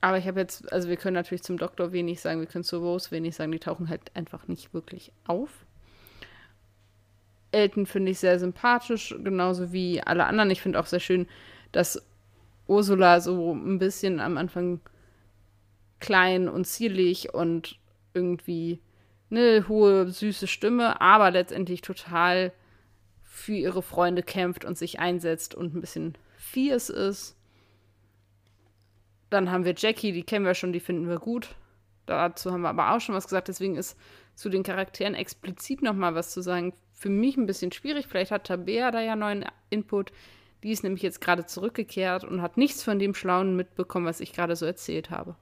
Aber ich habe jetzt, also wir können natürlich zum Doktor wenig sagen, wir können zu Rose wenig sagen, die tauchen halt einfach nicht wirklich auf. Elton finde ich sehr sympathisch, genauso wie alle anderen. Ich finde auch sehr schön, dass Ursula so ein bisschen am Anfang klein und zierlich und irgendwie eine hohe, süße Stimme, aber letztendlich total für ihre Freunde kämpft und sich einsetzt und ein bisschen fierce ist. Dann haben wir Jackie, die kennen wir schon, die finden wir gut. Dazu haben wir aber auch schon was gesagt, deswegen ist zu den Charakteren explizit nochmal was zu sagen. Für mich ein bisschen schwierig. Vielleicht hat Tabea da ja neuen Input. Die ist nämlich jetzt gerade zurückgekehrt und hat nichts von dem Schlauen mitbekommen, was ich gerade so erzählt habe.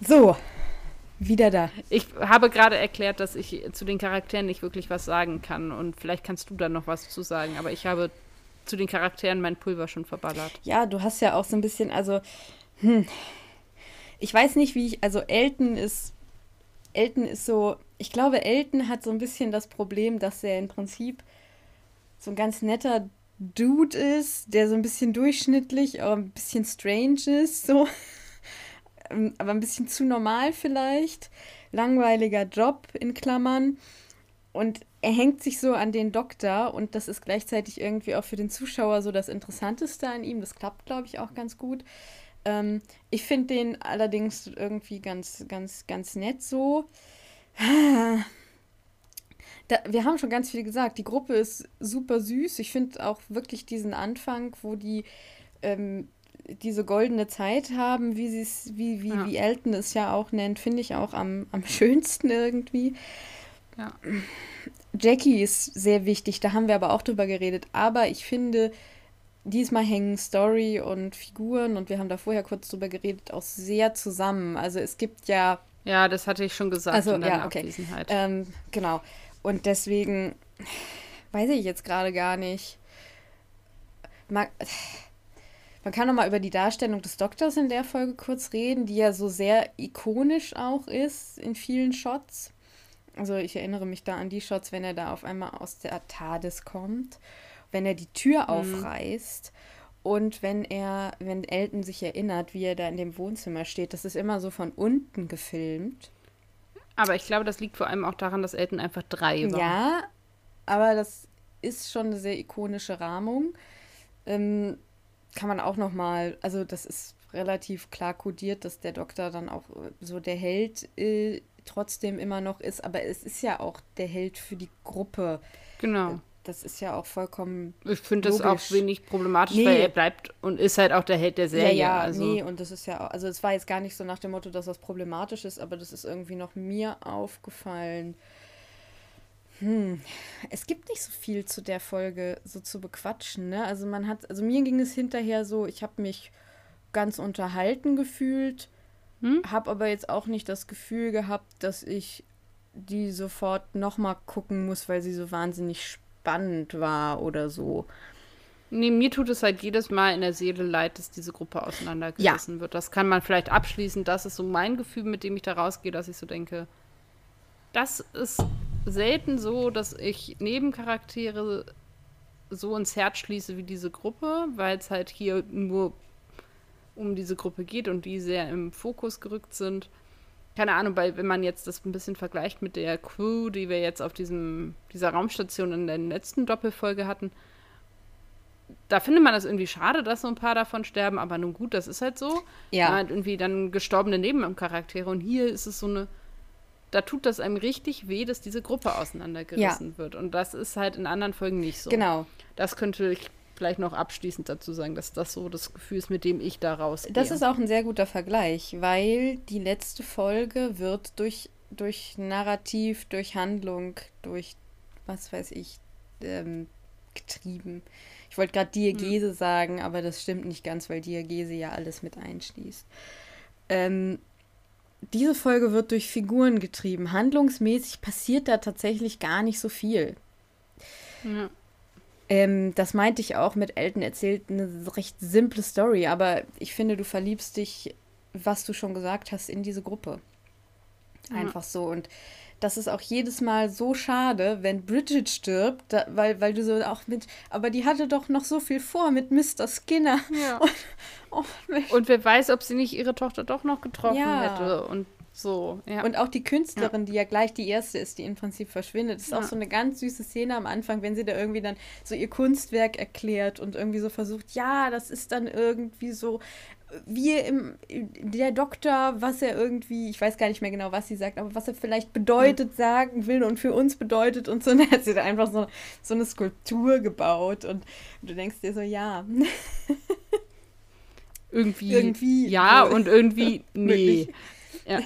So, wieder da. Ich habe gerade erklärt, dass ich zu den Charakteren nicht wirklich was sagen kann und vielleicht kannst du da noch was zu sagen, aber ich habe zu den Charakteren mein Pulver schon verballert. Ja, du hast ja auch so ein bisschen, also, hm, ich weiß nicht, wie ich, also Elton ist, Elton ist so, ich glaube, Elton hat so ein bisschen das Problem, dass er im Prinzip so ein ganz netter Dude ist, der so ein bisschen durchschnittlich, aber ein bisschen strange ist, so. Ähm, aber ein bisschen zu normal vielleicht. Langweiliger Job in Klammern. Und er hängt sich so an den Doktor und das ist gleichzeitig irgendwie auch für den Zuschauer so das Interessanteste an ihm. Das klappt, glaube ich, auch ganz gut. Ähm, ich finde den allerdings irgendwie ganz, ganz, ganz nett so. Da, wir haben schon ganz viel gesagt. Die Gruppe ist super süß. Ich finde auch wirklich diesen Anfang, wo die ähm, diese goldene Zeit haben, wie sie es, wie, wie, ja. wie Elton es ja auch nennt, finde ich auch am, am schönsten irgendwie. Ja. Jackie ist sehr wichtig, da haben wir aber auch drüber geredet. Aber ich finde, diesmal hängen Story und Figuren, und wir haben da vorher kurz drüber geredet, auch sehr zusammen. Also es gibt ja. Ja, das hatte ich schon gesagt also, in ja, okay. Abwesenheit. Ähm, genau. Und deswegen weiß ich jetzt gerade gar nicht. Mal, man kann noch mal über die Darstellung des Doktors in der Folge kurz reden, die ja so sehr ikonisch auch ist in vielen Shots. Also ich erinnere mich da an die Shots, wenn er da auf einmal aus der TARDIS kommt, wenn er die Tür mhm. aufreißt und wenn er, wenn Elton sich erinnert, wie er da in dem Wohnzimmer steht. Das ist immer so von unten gefilmt. Aber ich glaube, das liegt vor allem auch daran, dass Elton einfach drei war. Ja, aber das ist schon eine sehr ikonische Rahmung. Ähm, kann man auch noch mal, also das ist relativ klar kodiert, dass der Doktor dann auch äh, so der Held äh, trotzdem immer noch ist, aber es ist ja auch der Held für die Gruppe. Genau. das ist ja auch vollkommen. Ich finde das auch wenig problematisch, nee. weil er bleibt und ist halt auch der Held der Serie. Ja, ja, also. nee, und das ist ja auch, also es war jetzt gar nicht so nach dem Motto, dass das problematisch ist, aber das ist irgendwie noch mir aufgefallen. Hm, es gibt nicht so viel zu der Folge so zu bequatschen, ne? Also man hat, also mir ging es hinterher so, ich habe mich ganz unterhalten gefühlt, hm? habe aber jetzt auch nicht das Gefühl gehabt, dass ich die sofort nochmal gucken muss, weil sie so wahnsinnig spannend war oder so. Nee, mir tut es halt jedes Mal in der Seele leid, dass diese Gruppe auseinandergerissen ja. wird. Das kann man vielleicht abschließen. Das ist so mein Gefühl, mit dem ich da rausgehe, dass ich so denke, das ist selten so, dass ich Nebencharaktere so ins Herz schließe wie diese Gruppe, weil es halt hier nur um diese Gruppe geht und die sehr im Fokus gerückt sind. Keine Ahnung, weil wenn man jetzt das ein bisschen vergleicht mit der Crew, die wir jetzt auf diesem, dieser Raumstation in der letzten Doppelfolge hatten, da findet man das irgendwie schade, dass so ein paar davon sterben, aber nun gut, das ist halt so. Ja. Man hat irgendwie dann gestorbene Nebencharaktere und hier ist es so eine da tut das einem richtig weh, dass diese Gruppe auseinandergerissen ja. wird. Und das ist halt in anderen Folgen nicht so. Genau. Das könnte ich vielleicht noch abschließend dazu sagen, dass das so das Gefühl ist, mit dem ich da rausgehe. Das ist auch ein sehr guter Vergleich, weil die letzte Folge wird durch, durch Narrativ, durch Handlung, durch was weiß ich, ähm, getrieben. Ich wollte gerade Diagese hm. sagen, aber das stimmt nicht ganz, weil Diagese ja alles mit einschließt. Ähm, diese Folge wird durch Figuren getrieben. Handlungsmäßig passiert da tatsächlich gar nicht so viel. Ja. Ähm, das meinte ich auch mit Elton erzählt eine recht simple Story, aber ich finde, du verliebst dich, was du schon gesagt hast, in diese Gruppe. Einfach ja. so. Und das ist auch jedes Mal so schade, wenn Bridget stirbt, da, weil, weil du so auch mit, aber die hatte doch noch so viel vor mit Mr. Skinner. Ja. Und, oh, und wer weiß, ob sie nicht ihre Tochter doch noch getroffen ja. hätte und so. Ja. Und auch die Künstlerin, die ja gleich die erste ist, die im Prinzip verschwindet, ist auch so eine ganz süße Szene am Anfang, wenn sie da irgendwie dann so ihr Kunstwerk erklärt und irgendwie so versucht, ja, das ist dann irgendwie so wie im, der Doktor, was er irgendwie, ich weiß gar nicht mehr genau, was sie sagt, aber was er vielleicht bedeutet, sagen will und für uns bedeutet und so. Und dann hat sie da einfach so, so eine Skulptur gebaut und du denkst dir so, ja. irgendwie, irgendwie. Ja, und irgendwie, nee. Ja.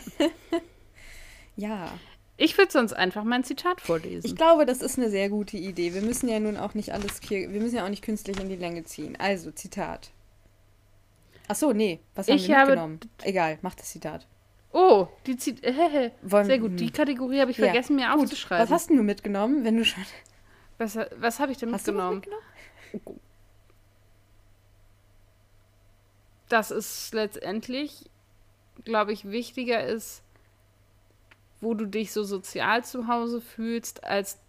ja. Ich würde sonst einfach mein Zitat vorlesen. Ich glaube, das ist eine sehr gute Idee. Wir müssen ja nun auch nicht alles, wir müssen ja auch nicht künstlich in die Länge ziehen. Also, Zitat. Ach so, nee. Was haben ich wir mitgenommen? Habe... Egal, mach das Zitat. Oh, die Zit äh, Sehr gut, die Kategorie habe ich ja. vergessen, mir gut. aufzuschreiben. Was hast du mitgenommen, wenn du schon... Was, was habe ich denn hast mitgenommen? Mitgenommen? Dass es letztendlich, glaube ich, wichtiger ist, wo du dich so sozial zu Hause fühlst, als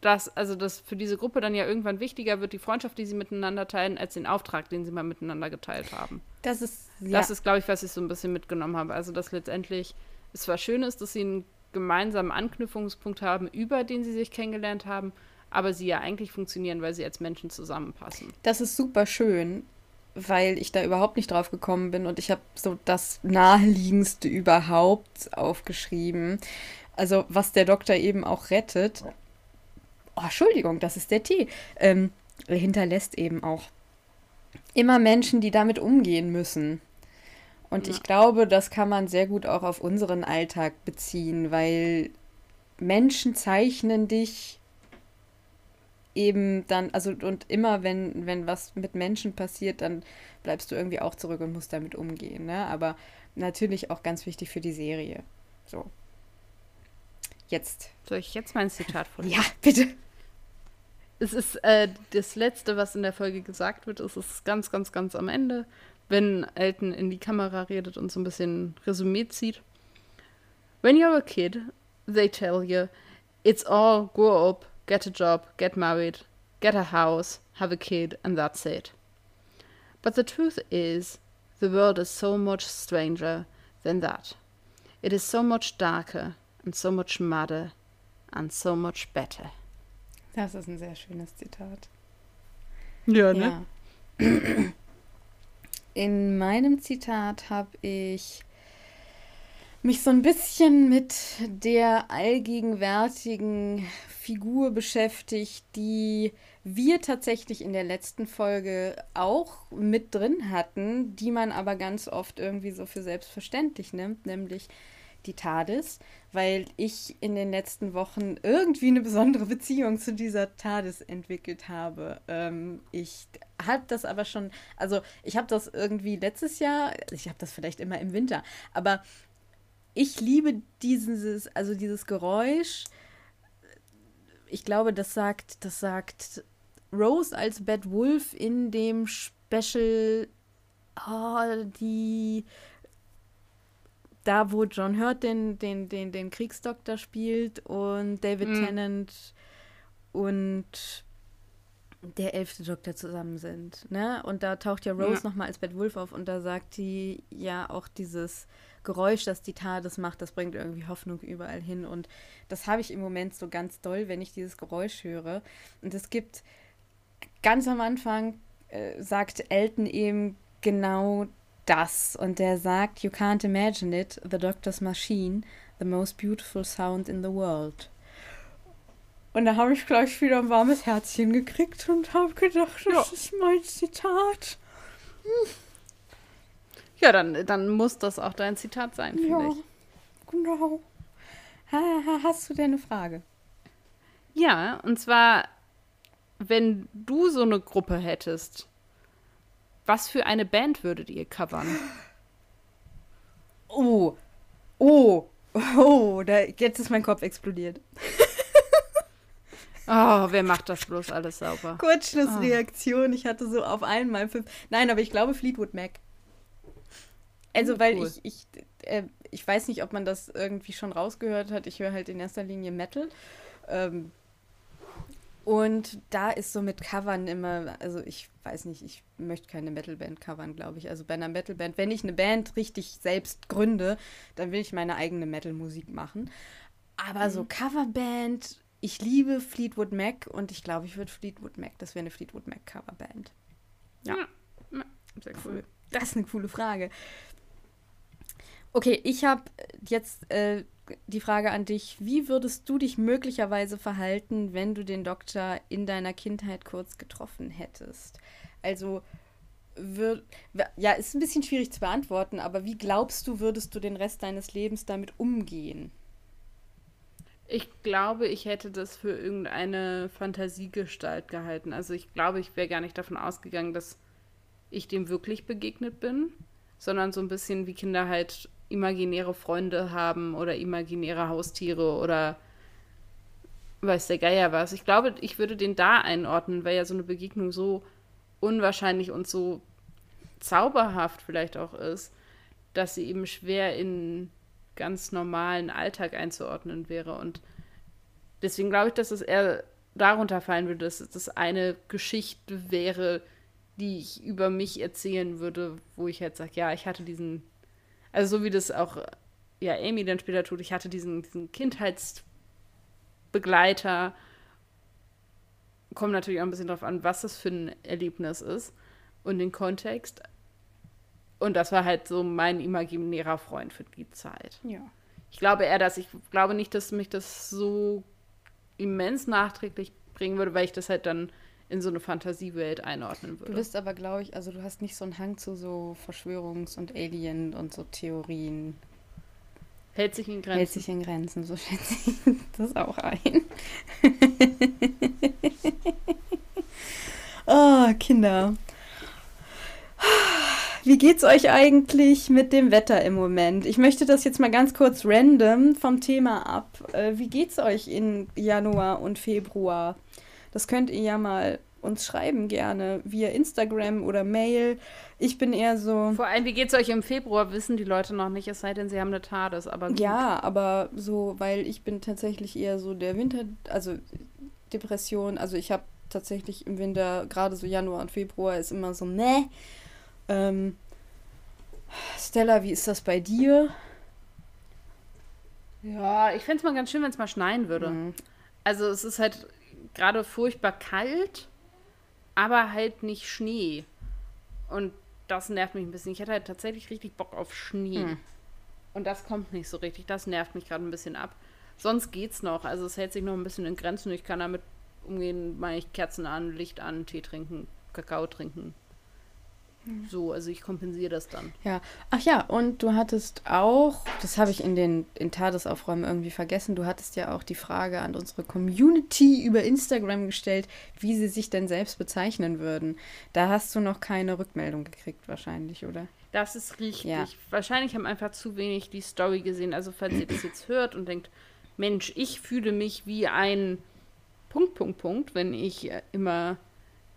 dass, also dass für diese Gruppe dann ja irgendwann wichtiger wird, die Freundschaft, die sie miteinander teilen, als den Auftrag, den sie mal miteinander geteilt haben. Das ist, ja. Das ist, glaube ich, was ich so ein bisschen mitgenommen habe. Also, dass letztendlich es zwar schön ist, dass sie einen gemeinsamen Anknüpfungspunkt haben, über den sie sich kennengelernt haben, aber sie ja eigentlich funktionieren, weil sie als Menschen zusammenpassen. Das ist super schön, weil ich da überhaupt nicht drauf gekommen bin und ich habe so das naheliegendste überhaupt aufgeschrieben. Also was der Doktor eben auch rettet, oh, Entschuldigung, das ist der Tee, ähm, hinterlässt eben auch immer Menschen, die damit umgehen müssen. Und ja. ich glaube, das kann man sehr gut auch auf unseren Alltag beziehen, weil Menschen zeichnen dich eben dann, also und immer wenn, wenn was mit Menschen passiert, dann bleibst du irgendwie auch zurück und musst damit umgehen. Ne? Aber natürlich auch ganz wichtig für die Serie. So. Jetzt. Soll ich jetzt mein Zitat vorlesen? Ja, bitte es ist äh, das Letzte, was in der Folge gesagt wird. Es ist ganz, ganz, ganz am Ende, wenn Elton in die Kamera redet und so ein bisschen Resümee zieht. When you're a kid, they tell you, it's all grow up, get a job, get married, get a house, have a kid, and that's it. But the truth is, the world is so much stranger than that. It is so much darker and so much madder and so much better. Das ist ein sehr schönes Zitat. Ja, ne? Ja. In meinem Zitat habe ich mich so ein bisschen mit der allgegenwärtigen Figur beschäftigt, die wir tatsächlich in der letzten Folge auch mit drin hatten, die man aber ganz oft irgendwie so für selbstverständlich nimmt, nämlich die TARDIS, weil ich in den letzten Wochen irgendwie eine besondere Beziehung zu dieser TARDIS entwickelt habe. Ähm, ich habe das aber schon, also ich habe das irgendwie letztes Jahr, ich habe das vielleicht immer im Winter, aber ich liebe dieses, also dieses Geräusch. Ich glaube, das sagt, das sagt Rose als Bad Wolf in dem Special, oh, die da, wo John Hurt den, den, den, den Kriegsdoktor spielt und David mhm. Tennant und der elfte Doktor zusammen sind. Ne? Und da taucht ja Rose ja. nochmal als Bad Wolf auf und da sagt die ja auch dieses Geräusch, das die TARDIS macht, das bringt irgendwie Hoffnung überall hin. Und das habe ich im Moment so ganz doll, wenn ich dieses Geräusch höre. Und es gibt ganz am Anfang, äh, sagt Elton eben genau das. Und der sagt, You can't imagine it, the Doctor's Machine, the most beautiful sound in the world. Und da habe ich gleich wieder ein warmes Herzchen gekriegt und habe gedacht, das ja. ist mein Zitat. Hm. Ja, dann, dann muss das auch dein Zitat sein, finde ja, ich. Genau. Hast du denn eine Frage? Ja, und zwar, wenn du so eine Gruppe hättest, was für eine Band würdet ihr covern? Oh, oh, oh, da, jetzt ist mein Kopf explodiert. Oh, wer macht das bloß alles sauber? Kurzschlussreaktion. Oh. Ich hatte so auf einmal fünf. Nein, aber ich glaube Fleetwood Mac. Also, hm, weil cool. ich, ich, äh, ich weiß nicht, ob man das irgendwie schon rausgehört hat. Ich höre halt in erster Linie Metal. Ähm, und da ist so mit Covern immer, also ich weiß nicht, ich möchte keine Metalband covern, glaube ich. Also bei einer Metalband, wenn ich eine Band richtig selbst gründe, dann will ich meine eigene Metal-Musik machen. Aber mhm. so Coverband, ich liebe Fleetwood Mac und ich glaube, ich würde Fleetwood Mac, das wäre eine Fleetwood Mac Coverband. Ja. ja. Sehr cool. Das ist eine coole Frage. Okay, ich habe jetzt äh, die Frage an dich, wie würdest du dich möglicherweise verhalten, wenn du den Doktor in deiner Kindheit kurz getroffen hättest? Also, würd, ja, ist ein bisschen schwierig zu beantworten, aber wie glaubst du, würdest du den Rest deines Lebens damit umgehen? Ich glaube, ich hätte das für irgendeine Fantasiegestalt gehalten. Also ich glaube, ich wäre gar nicht davon ausgegangen, dass ich dem wirklich begegnet bin, sondern so ein bisschen wie Kinder halt imaginäre Freunde haben oder imaginäre Haustiere oder weiß der Geier was. Ich glaube, ich würde den da einordnen, weil ja so eine Begegnung so unwahrscheinlich und so zauberhaft vielleicht auch ist, dass sie eben schwer in ganz normalen Alltag einzuordnen wäre. Und deswegen glaube ich, dass es eher darunter fallen würde, dass es das eine Geschichte wäre, die ich über mich erzählen würde, wo ich halt sage, ja, ich hatte diesen also so wie das auch ja Amy dann später tut. Ich hatte diesen, diesen Kindheitsbegleiter. Kommt natürlich auch ein bisschen drauf an, was das für ein Erlebnis ist und den Kontext. Und das war halt so mein imaginärer Freund für die Zeit. Ja. Ich glaube eher, dass ich glaube nicht, dass mich das so immens nachträglich bringen würde, weil ich das halt dann in so eine Fantasiewelt einordnen würde. Du bist aber, glaube ich, also du hast nicht so einen Hang zu so Verschwörungs- und Alien- und so Theorien. Hält sich in Grenzen. Hält sich in Grenzen, so schätze ich das auch ein. oh, Kinder. Wie geht's euch eigentlich mit dem Wetter im Moment? Ich möchte das jetzt mal ganz kurz random vom Thema ab. Äh, wie geht's euch in Januar und Februar? Das könnt ihr ja mal uns schreiben gerne via Instagram oder Mail. Ich bin eher so. Vor allem, wie geht es euch im Februar? Wissen die Leute noch nicht, es sei denn, sie haben eine TARDIS, aber. Gut. Ja, aber so, weil ich bin tatsächlich eher so der Winter, also Depression. Also ich habe tatsächlich im Winter, gerade so Januar und Februar, ist immer so, ne. Ähm, Stella, wie ist das bei dir? Ja, ich fände es mal ganz schön, wenn es mal schneien würde. Mhm. Also es ist halt gerade furchtbar kalt, aber halt nicht Schnee. Und das nervt mich ein bisschen. Ich hätte halt tatsächlich richtig Bock auf Schnee. Hm. Und das kommt nicht so richtig. Das nervt mich gerade ein bisschen ab. Sonst geht's noch. Also es hält sich noch ein bisschen in Grenzen. Ich kann damit umgehen, meine ich Kerzen an, Licht an, Tee trinken, Kakao trinken. So, also ich kompensiere das dann. Ja. Ach ja, und du hattest auch, das habe ich in den in Tagesaufräumen irgendwie vergessen, du hattest ja auch die Frage an unsere Community über Instagram gestellt, wie sie sich denn selbst bezeichnen würden. Da hast du noch keine Rückmeldung gekriegt wahrscheinlich, oder? Das ist richtig. Ja. Wahrscheinlich haben einfach zu wenig die Story gesehen. Also falls ihr das jetzt hört und denkt, Mensch, ich fühle mich wie ein Punkt, Punkt, Punkt, wenn ich äh, immer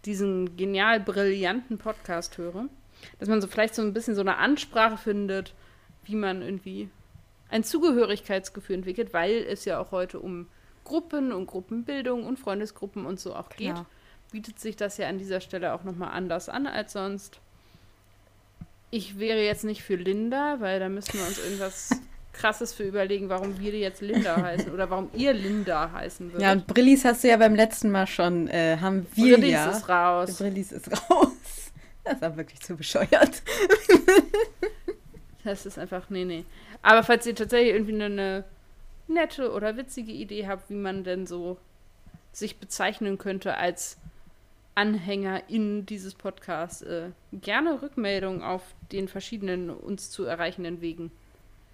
diesen genial brillanten Podcast höre, dass man so vielleicht so ein bisschen so eine Ansprache findet, wie man irgendwie ein Zugehörigkeitsgefühl entwickelt, weil es ja auch heute um Gruppen und Gruppenbildung und Freundesgruppen und so auch geht, Klar. bietet sich das ja an dieser Stelle auch nochmal anders an als sonst. Ich wäre jetzt nicht für Linda, weil da müssen wir uns irgendwas krasses für überlegen, warum wir jetzt Linda heißen oder warum ihr Linda heißen würdet. Ja, und Brillis hast du ja beim letzten Mal schon, äh, haben wir Brillis ja. ist raus. Brillis ist raus. Das ist aber wirklich zu bescheuert. das ist einfach, nee, nee. Aber falls ihr tatsächlich irgendwie eine, nette oder witzige Idee habt, wie man denn so sich bezeichnen könnte als Anhänger in dieses Podcasts, äh, gerne Rückmeldung auf den verschiedenen uns zu erreichenden Wegen.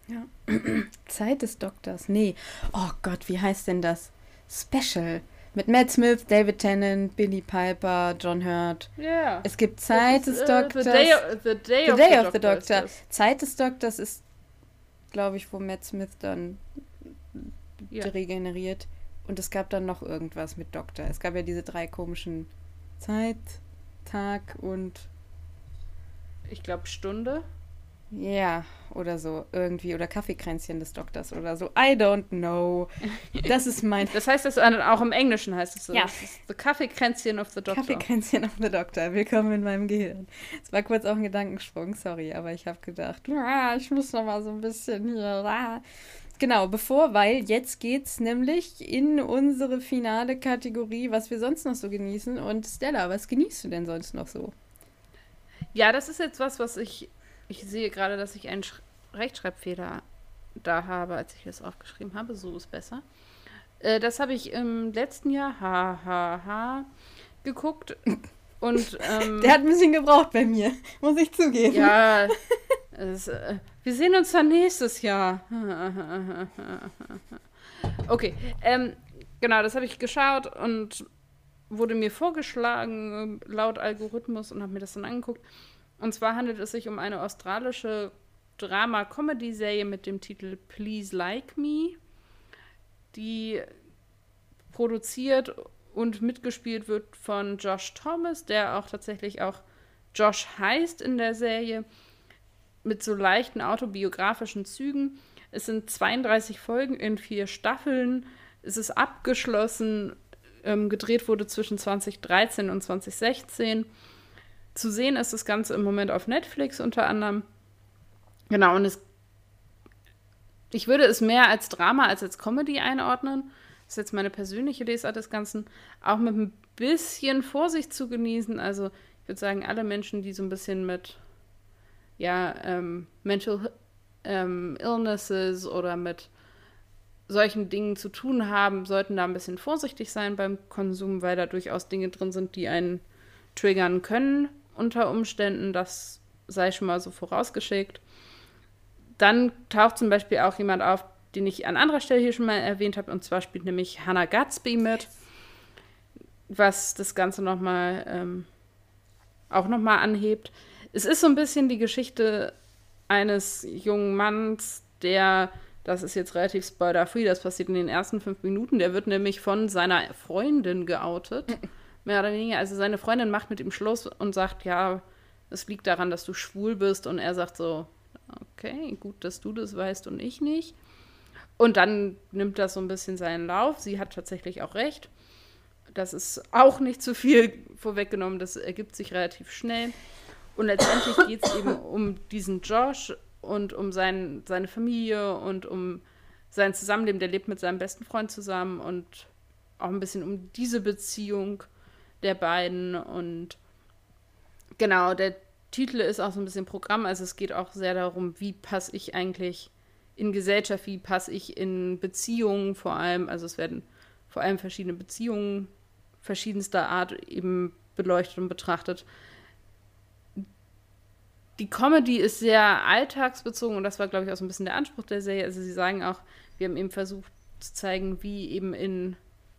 Ja. Zeit des Doktors. Nee. Oh Gott, wie heißt denn das? Special. Mit Matt Smith, David Tennant, Billy Piper, John Hurt. Ja. Yeah. Es gibt Zeit des Doktors. The Day, the day, the of, day the of the Doctor. Zeit des Doktors ist, glaube ich, wo Matt Smith dann ja. regeneriert. Und es gab dann noch irgendwas mit Doktor. Es gab ja diese drei komischen Zeit, Tag und. Ich glaube Stunde. Ja, oder so irgendwie. Oder Kaffeekränzchen des Doktors oder so. I don't know. Das ist mein. das heißt das auch im Englischen heißt es so. Ja. The Kaffeekränzchen of the Doctor. Kaffeekränzchen of the Doctor. Willkommen in meinem Gehirn. Es war kurz auch ein Gedankensprung, sorry, aber ich habe gedacht, ah, ich muss noch mal so ein bisschen hier. Ah. Genau, bevor, weil jetzt geht's nämlich in unsere finale Kategorie, was wir sonst noch so genießen. Und Stella, was genießt du denn sonst noch so? Ja, das ist jetzt was, was ich ich sehe gerade, dass ich einen Sch Rechtschreibfehler da habe, als ich das aufgeschrieben habe. So ist besser. Äh, das habe ich im letzten Jahr, ha, ha, ha, geguckt. Und, ähm, Der hat ein bisschen gebraucht bei mir, muss ich zugeben. Ja, es, äh, wir sehen uns dann nächstes Jahr. okay, ähm, genau, das habe ich geschaut und wurde mir vorgeschlagen laut Algorithmus und habe mir das dann angeguckt. Und zwar handelt es sich um eine australische Drama-Comedy-Serie mit dem Titel Please Like Me, die produziert und mitgespielt wird von Josh Thomas, der auch tatsächlich auch Josh heißt in der Serie, mit so leichten autobiografischen Zügen. Es sind 32 Folgen in vier Staffeln. Es ist abgeschlossen. Ähm, gedreht wurde zwischen 2013 und 2016 zu sehen ist das Ganze im Moment auf Netflix unter anderem. Genau, und es, ich würde es mehr als Drama als als Comedy einordnen. Das ist jetzt meine persönliche Lesart des Ganzen. Auch mit ein bisschen Vorsicht zu genießen. Also, ich würde sagen, alle Menschen, die so ein bisschen mit ja, ähm, Mental ähm, Illnesses oder mit solchen Dingen zu tun haben, sollten da ein bisschen vorsichtig sein beim Konsum, weil da durchaus Dinge drin sind, die einen triggern können unter Umständen, das sei schon mal so vorausgeschickt. Dann taucht zum Beispiel auch jemand auf, den ich an anderer Stelle hier schon mal erwähnt habe, und zwar spielt nämlich Hannah Gatsby mit, was das Ganze nochmal ähm, auch nochmal anhebt. Es ist so ein bisschen die Geschichte eines jungen Manns, der, das ist jetzt relativ spoiler-free, das passiert in den ersten fünf Minuten, der wird nämlich von seiner Freundin geoutet. Mehr oder weniger. Also seine Freundin macht mit ihm Schluss und sagt, ja, es liegt daran, dass du schwul bist. Und er sagt so, okay, gut, dass du das weißt und ich nicht. Und dann nimmt das so ein bisschen seinen Lauf. Sie hat tatsächlich auch recht. Das ist auch nicht zu viel vorweggenommen. Das ergibt sich relativ schnell. Und letztendlich geht es eben um diesen Josh und um sein, seine Familie und um sein Zusammenleben. Der lebt mit seinem besten Freund zusammen und auch ein bisschen um diese Beziehung der beiden. Und genau, der Titel ist auch so ein bisschen Programm. Also es geht auch sehr darum, wie passe ich eigentlich in Gesellschaft, wie passe ich in Beziehungen vor allem, also es werden vor allem verschiedene Beziehungen verschiedenster Art eben beleuchtet und betrachtet. Die Comedy ist sehr alltagsbezogen und das war, glaube ich, auch so ein bisschen der Anspruch der Serie. Also sie sagen auch, wir haben eben versucht zu zeigen, wie eben in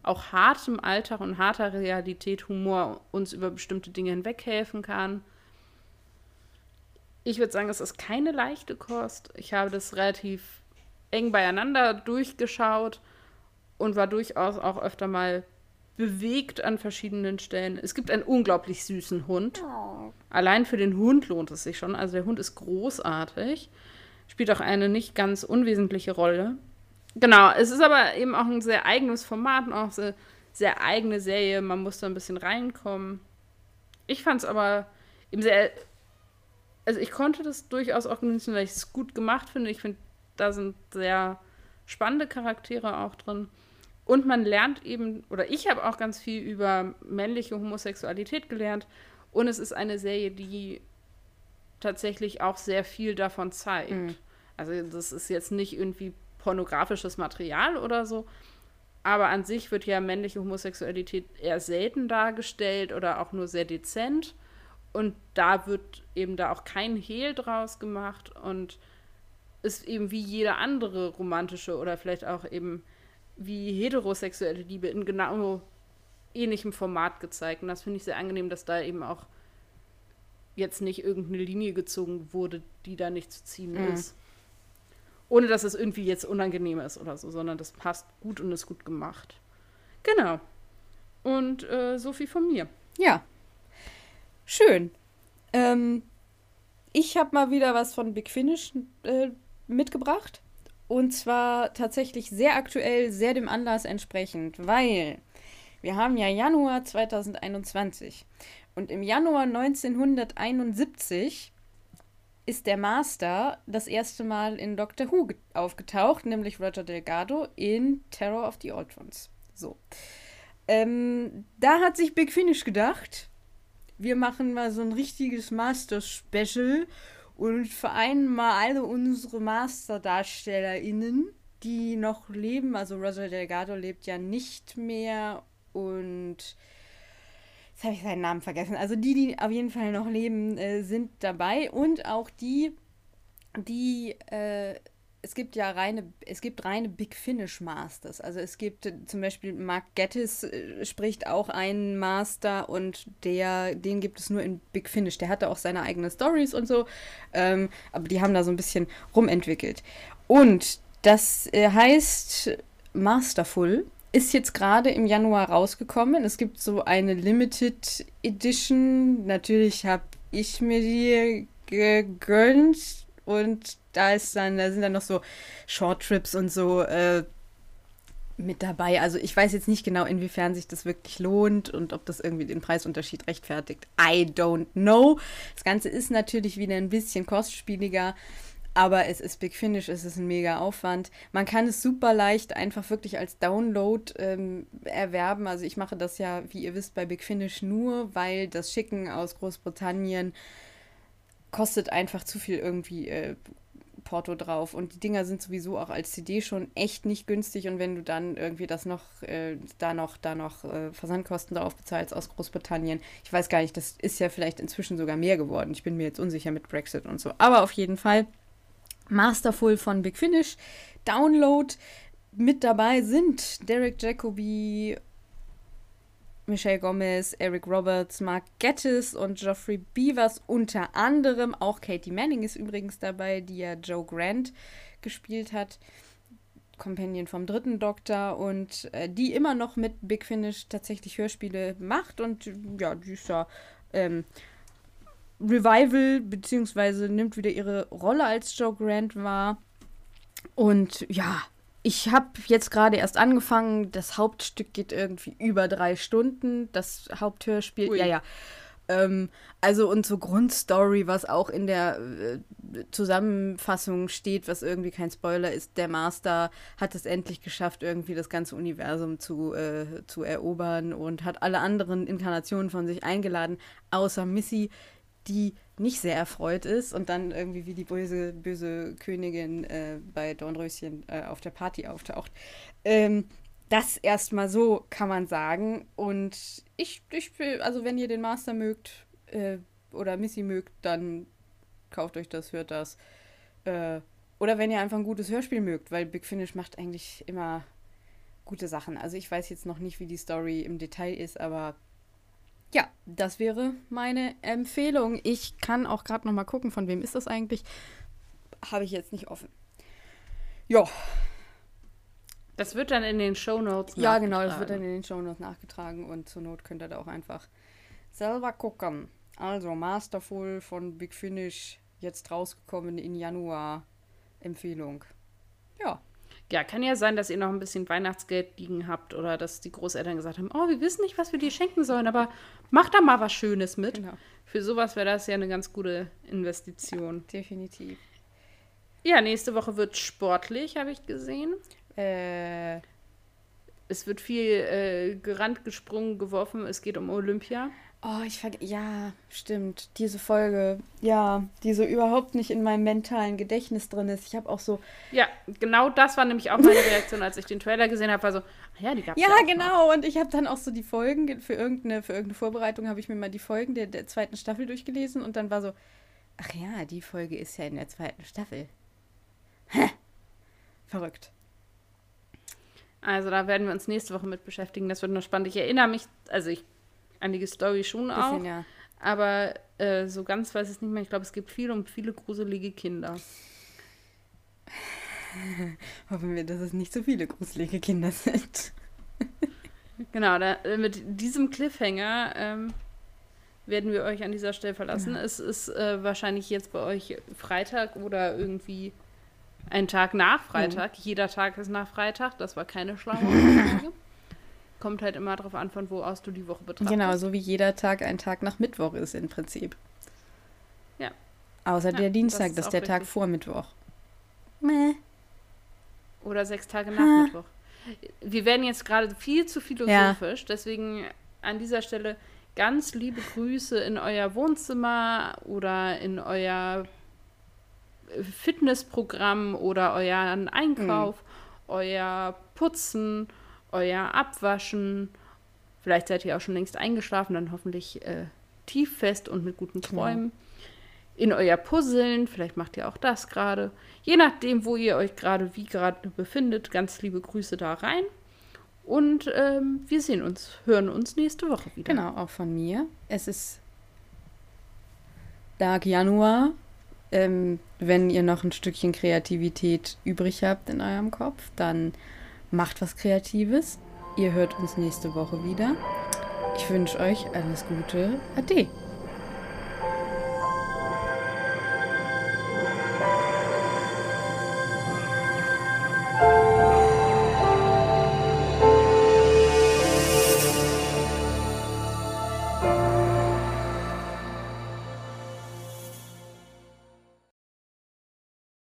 auch hartem Alltag und harter Realität Humor uns über bestimmte Dinge hinweghelfen kann. Ich würde sagen, es ist keine leichte Kost. Ich habe das relativ eng beieinander durchgeschaut und war durchaus auch öfter mal bewegt an verschiedenen Stellen. Es gibt einen unglaublich süßen Hund. Oh. Allein für den Hund lohnt es sich schon. Also der Hund ist großartig, spielt auch eine nicht ganz unwesentliche Rolle. Genau, es ist aber eben auch ein sehr eigenes Format und auch eine sehr eigene Serie. Man muss da ein bisschen reinkommen. Ich fand es aber eben sehr. Also ich konnte das durchaus auch genießen, weil ich es gut gemacht finde. Ich finde, da sind sehr spannende Charaktere auch drin. Und man lernt eben, oder ich habe auch ganz viel über männliche Homosexualität gelernt. Und es ist eine Serie, die tatsächlich auch sehr viel davon zeigt. Mhm. Also das ist jetzt nicht irgendwie pornografisches Material oder so. Aber an sich wird ja männliche Homosexualität eher selten dargestellt oder auch nur sehr dezent. Und da wird eben da auch kein Hehl draus gemacht und ist eben wie jede andere romantische oder vielleicht auch eben wie heterosexuelle Liebe in genau ähnlichem Format gezeigt. Und das finde ich sehr angenehm, dass da eben auch jetzt nicht irgendeine Linie gezogen wurde, die da nicht zu ziehen mhm. ist. Ohne dass es irgendwie jetzt unangenehm ist oder so, sondern das passt gut und ist gut gemacht. Genau. Und äh, so viel von mir. Ja. Schön. Ähm, ich habe mal wieder was von Big Finish äh, mitgebracht. Und zwar tatsächlich sehr aktuell, sehr dem Anlass entsprechend, weil wir haben ja Januar 2021 und im Januar 1971 ist der Master das erste Mal in Doctor Who aufgetaucht, nämlich Roger Delgado in Terror of the Ones. So. Ähm, da hat sich Big Finish gedacht, wir machen mal so ein richtiges Master-Special und vereinen mal alle unsere MasterdarstellerInnen, die noch leben. Also Roger Delgado lebt ja nicht mehr und jetzt habe ich seinen Namen vergessen. Also die, die auf jeden Fall noch leben, äh, sind dabei und auch die, die äh, es gibt ja reine, es gibt reine Big Finish Masters. Also es gibt äh, zum Beispiel Mark Gettis äh, spricht auch einen Master und der, den gibt es nur in Big Finish. Der hatte auch seine eigenen Stories und so, ähm, aber die haben da so ein bisschen rumentwickelt. Und das äh, heißt Masterful ist jetzt gerade im Januar rausgekommen. Es gibt so eine Limited Edition. Natürlich habe ich mir die gegönnt und da ist dann, da sind dann noch so Short Trips und so äh, mit dabei. Also ich weiß jetzt nicht genau, inwiefern sich das wirklich lohnt und ob das irgendwie den Preisunterschied rechtfertigt. I don't know. Das Ganze ist natürlich wieder ein bisschen kostspieliger. Aber es ist Big Finish, es ist ein mega Aufwand. Man kann es super leicht einfach wirklich als Download ähm, erwerben. Also ich mache das ja, wie ihr wisst, bei Big Finish nur, weil das Schicken aus Großbritannien kostet einfach zu viel irgendwie äh, Porto drauf. Und die Dinger sind sowieso auch als CD schon echt nicht günstig. Und wenn du dann irgendwie das noch, äh, da noch, da noch äh, Versandkosten drauf bezahlst aus Großbritannien, ich weiß gar nicht, das ist ja vielleicht inzwischen sogar mehr geworden. Ich bin mir jetzt unsicher mit Brexit und so. Aber auf jeden Fall Masterful von Big Finish. Download mit dabei sind Derek Jacobi, Michelle Gomez, Eric Roberts, Mark Gettis und Geoffrey Beavers unter anderem. Auch Katie Manning ist übrigens dabei, die ja Joe Grant gespielt hat. Companion vom dritten Doktor und äh, die immer noch mit Big Finish tatsächlich Hörspiele macht und ja, die ist ja ähm, Revival, beziehungsweise nimmt wieder ihre Rolle als Joe Grant wahr. Und ja, ich habe jetzt gerade erst angefangen. Das Hauptstück geht irgendwie über drei Stunden. Das Haupthörspiel, Ui. ja, ja. Ähm, also und so Grundstory, was auch in der äh, Zusammenfassung steht, was irgendwie kein Spoiler ist. Der Master hat es endlich geschafft, irgendwie das ganze Universum zu, äh, zu erobern und hat alle anderen Inkarnationen von sich eingeladen, außer Missy, die nicht sehr erfreut ist und dann irgendwie wie die böse, böse Königin äh, bei Dornröschen äh, auf der Party auftaucht. Ähm, das erstmal so kann man sagen. Und ich, ich also wenn ihr den Master mögt äh, oder Missy mögt, dann kauft euch das, hört das. Äh, oder wenn ihr einfach ein gutes Hörspiel mögt, weil Big Finish macht eigentlich immer gute Sachen. Also ich weiß jetzt noch nicht, wie die Story im Detail ist, aber ja, das wäre meine Empfehlung. Ich kann auch gerade noch mal gucken, von wem ist das eigentlich. Habe ich jetzt nicht offen. Ja. Das wird dann in den Show Notes Ja, genau, das wird dann in den Show Notes nachgetragen und zur Not könnt ihr da auch einfach selber gucken. Also Masterful von Big Finish, jetzt rausgekommen in Januar. Empfehlung. Ja. Ja, kann ja sein, dass ihr noch ein bisschen Weihnachtsgeld liegen habt oder dass die Großeltern gesagt haben, oh, wir wissen nicht, was wir dir schenken sollen, aber mach da mal was Schönes mit. Genau. Für sowas wäre das ja eine ganz gute Investition. Ja, definitiv. Ja, nächste Woche wird sportlich, habe ich gesehen. Äh, es wird viel äh, gerannt, gesprungen, geworfen. Es geht um Olympia. Oh, ich vergesse. Ja, stimmt. Diese Folge, ja, die so überhaupt nicht in meinem mentalen Gedächtnis drin ist. Ich habe auch so. Ja, genau das war nämlich auch meine Reaktion, als ich den Trailer gesehen habe. War so, ach ja, die gab es ja. Ja, genau. Noch. Und ich habe dann auch so die Folgen, für irgendeine, für irgendeine Vorbereitung habe ich mir mal die Folgen der, der zweiten Staffel durchgelesen und dann war so, ach ja, die Folge ist ja in der zweiten Staffel. Hä? Verrückt. Also da werden wir uns nächste Woche mit beschäftigen. Das wird noch spannend. Ich erinnere mich, also ich die Story schon auch. Bisschen, ja. Aber äh, so ganz weiß ich es nicht mehr. Ich glaube, es gibt viel um viele gruselige Kinder. Hoffen wir, dass es nicht so viele gruselige Kinder sind. genau, da, äh, mit diesem Cliffhanger ähm, werden wir euch an dieser Stelle verlassen. Genau. Es ist äh, wahrscheinlich jetzt bei euch Freitag oder irgendwie ein Tag nach Freitag. Mhm. Jeder Tag ist nach Freitag. Das war keine schlaue Frage. Kommt halt immer darauf an, von wo aus du die Woche betrachtest. Genau, so wie jeder Tag ein Tag nach Mittwoch ist im Prinzip. Ja. Außer ja, der Dienstag, das ist, das ist der richtig. Tag vor Mittwoch. Meh. Oder sechs Tage nach ha. Mittwoch. Wir werden jetzt gerade viel zu philosophisch, ja. deswegen an dieser Stelle ganz liebe Grüße in euer Wohnzimmer oder in euer Fitnessprogramm oder euren Einkauf, mhm. euer Putzen euer Abwaschen. Vielleicht seid ihr auch schon längst eingeschlafen, dann hoffentlich äh, tieffest und mit guten genau. Träumen. Ja. In euer Puzzeln, vielleicht macht ihr auch das gerade. Je nachdem, wo ihr euch gerade wie gerade befindet, ganz liebe Grüße da rein. Und ähm, wir sehen uns, hören uns nächste Woche wieder. Genau, auch von mir. Es ist Dark Januar. Ähm, wenn ihr noch ein Stückchen Kreativität übrig habt in eurem Kopf, dann Macht was Kreatives. Ihr hört uns nächste Woche wieder. Ich wünsche euch alles Gute. Ade.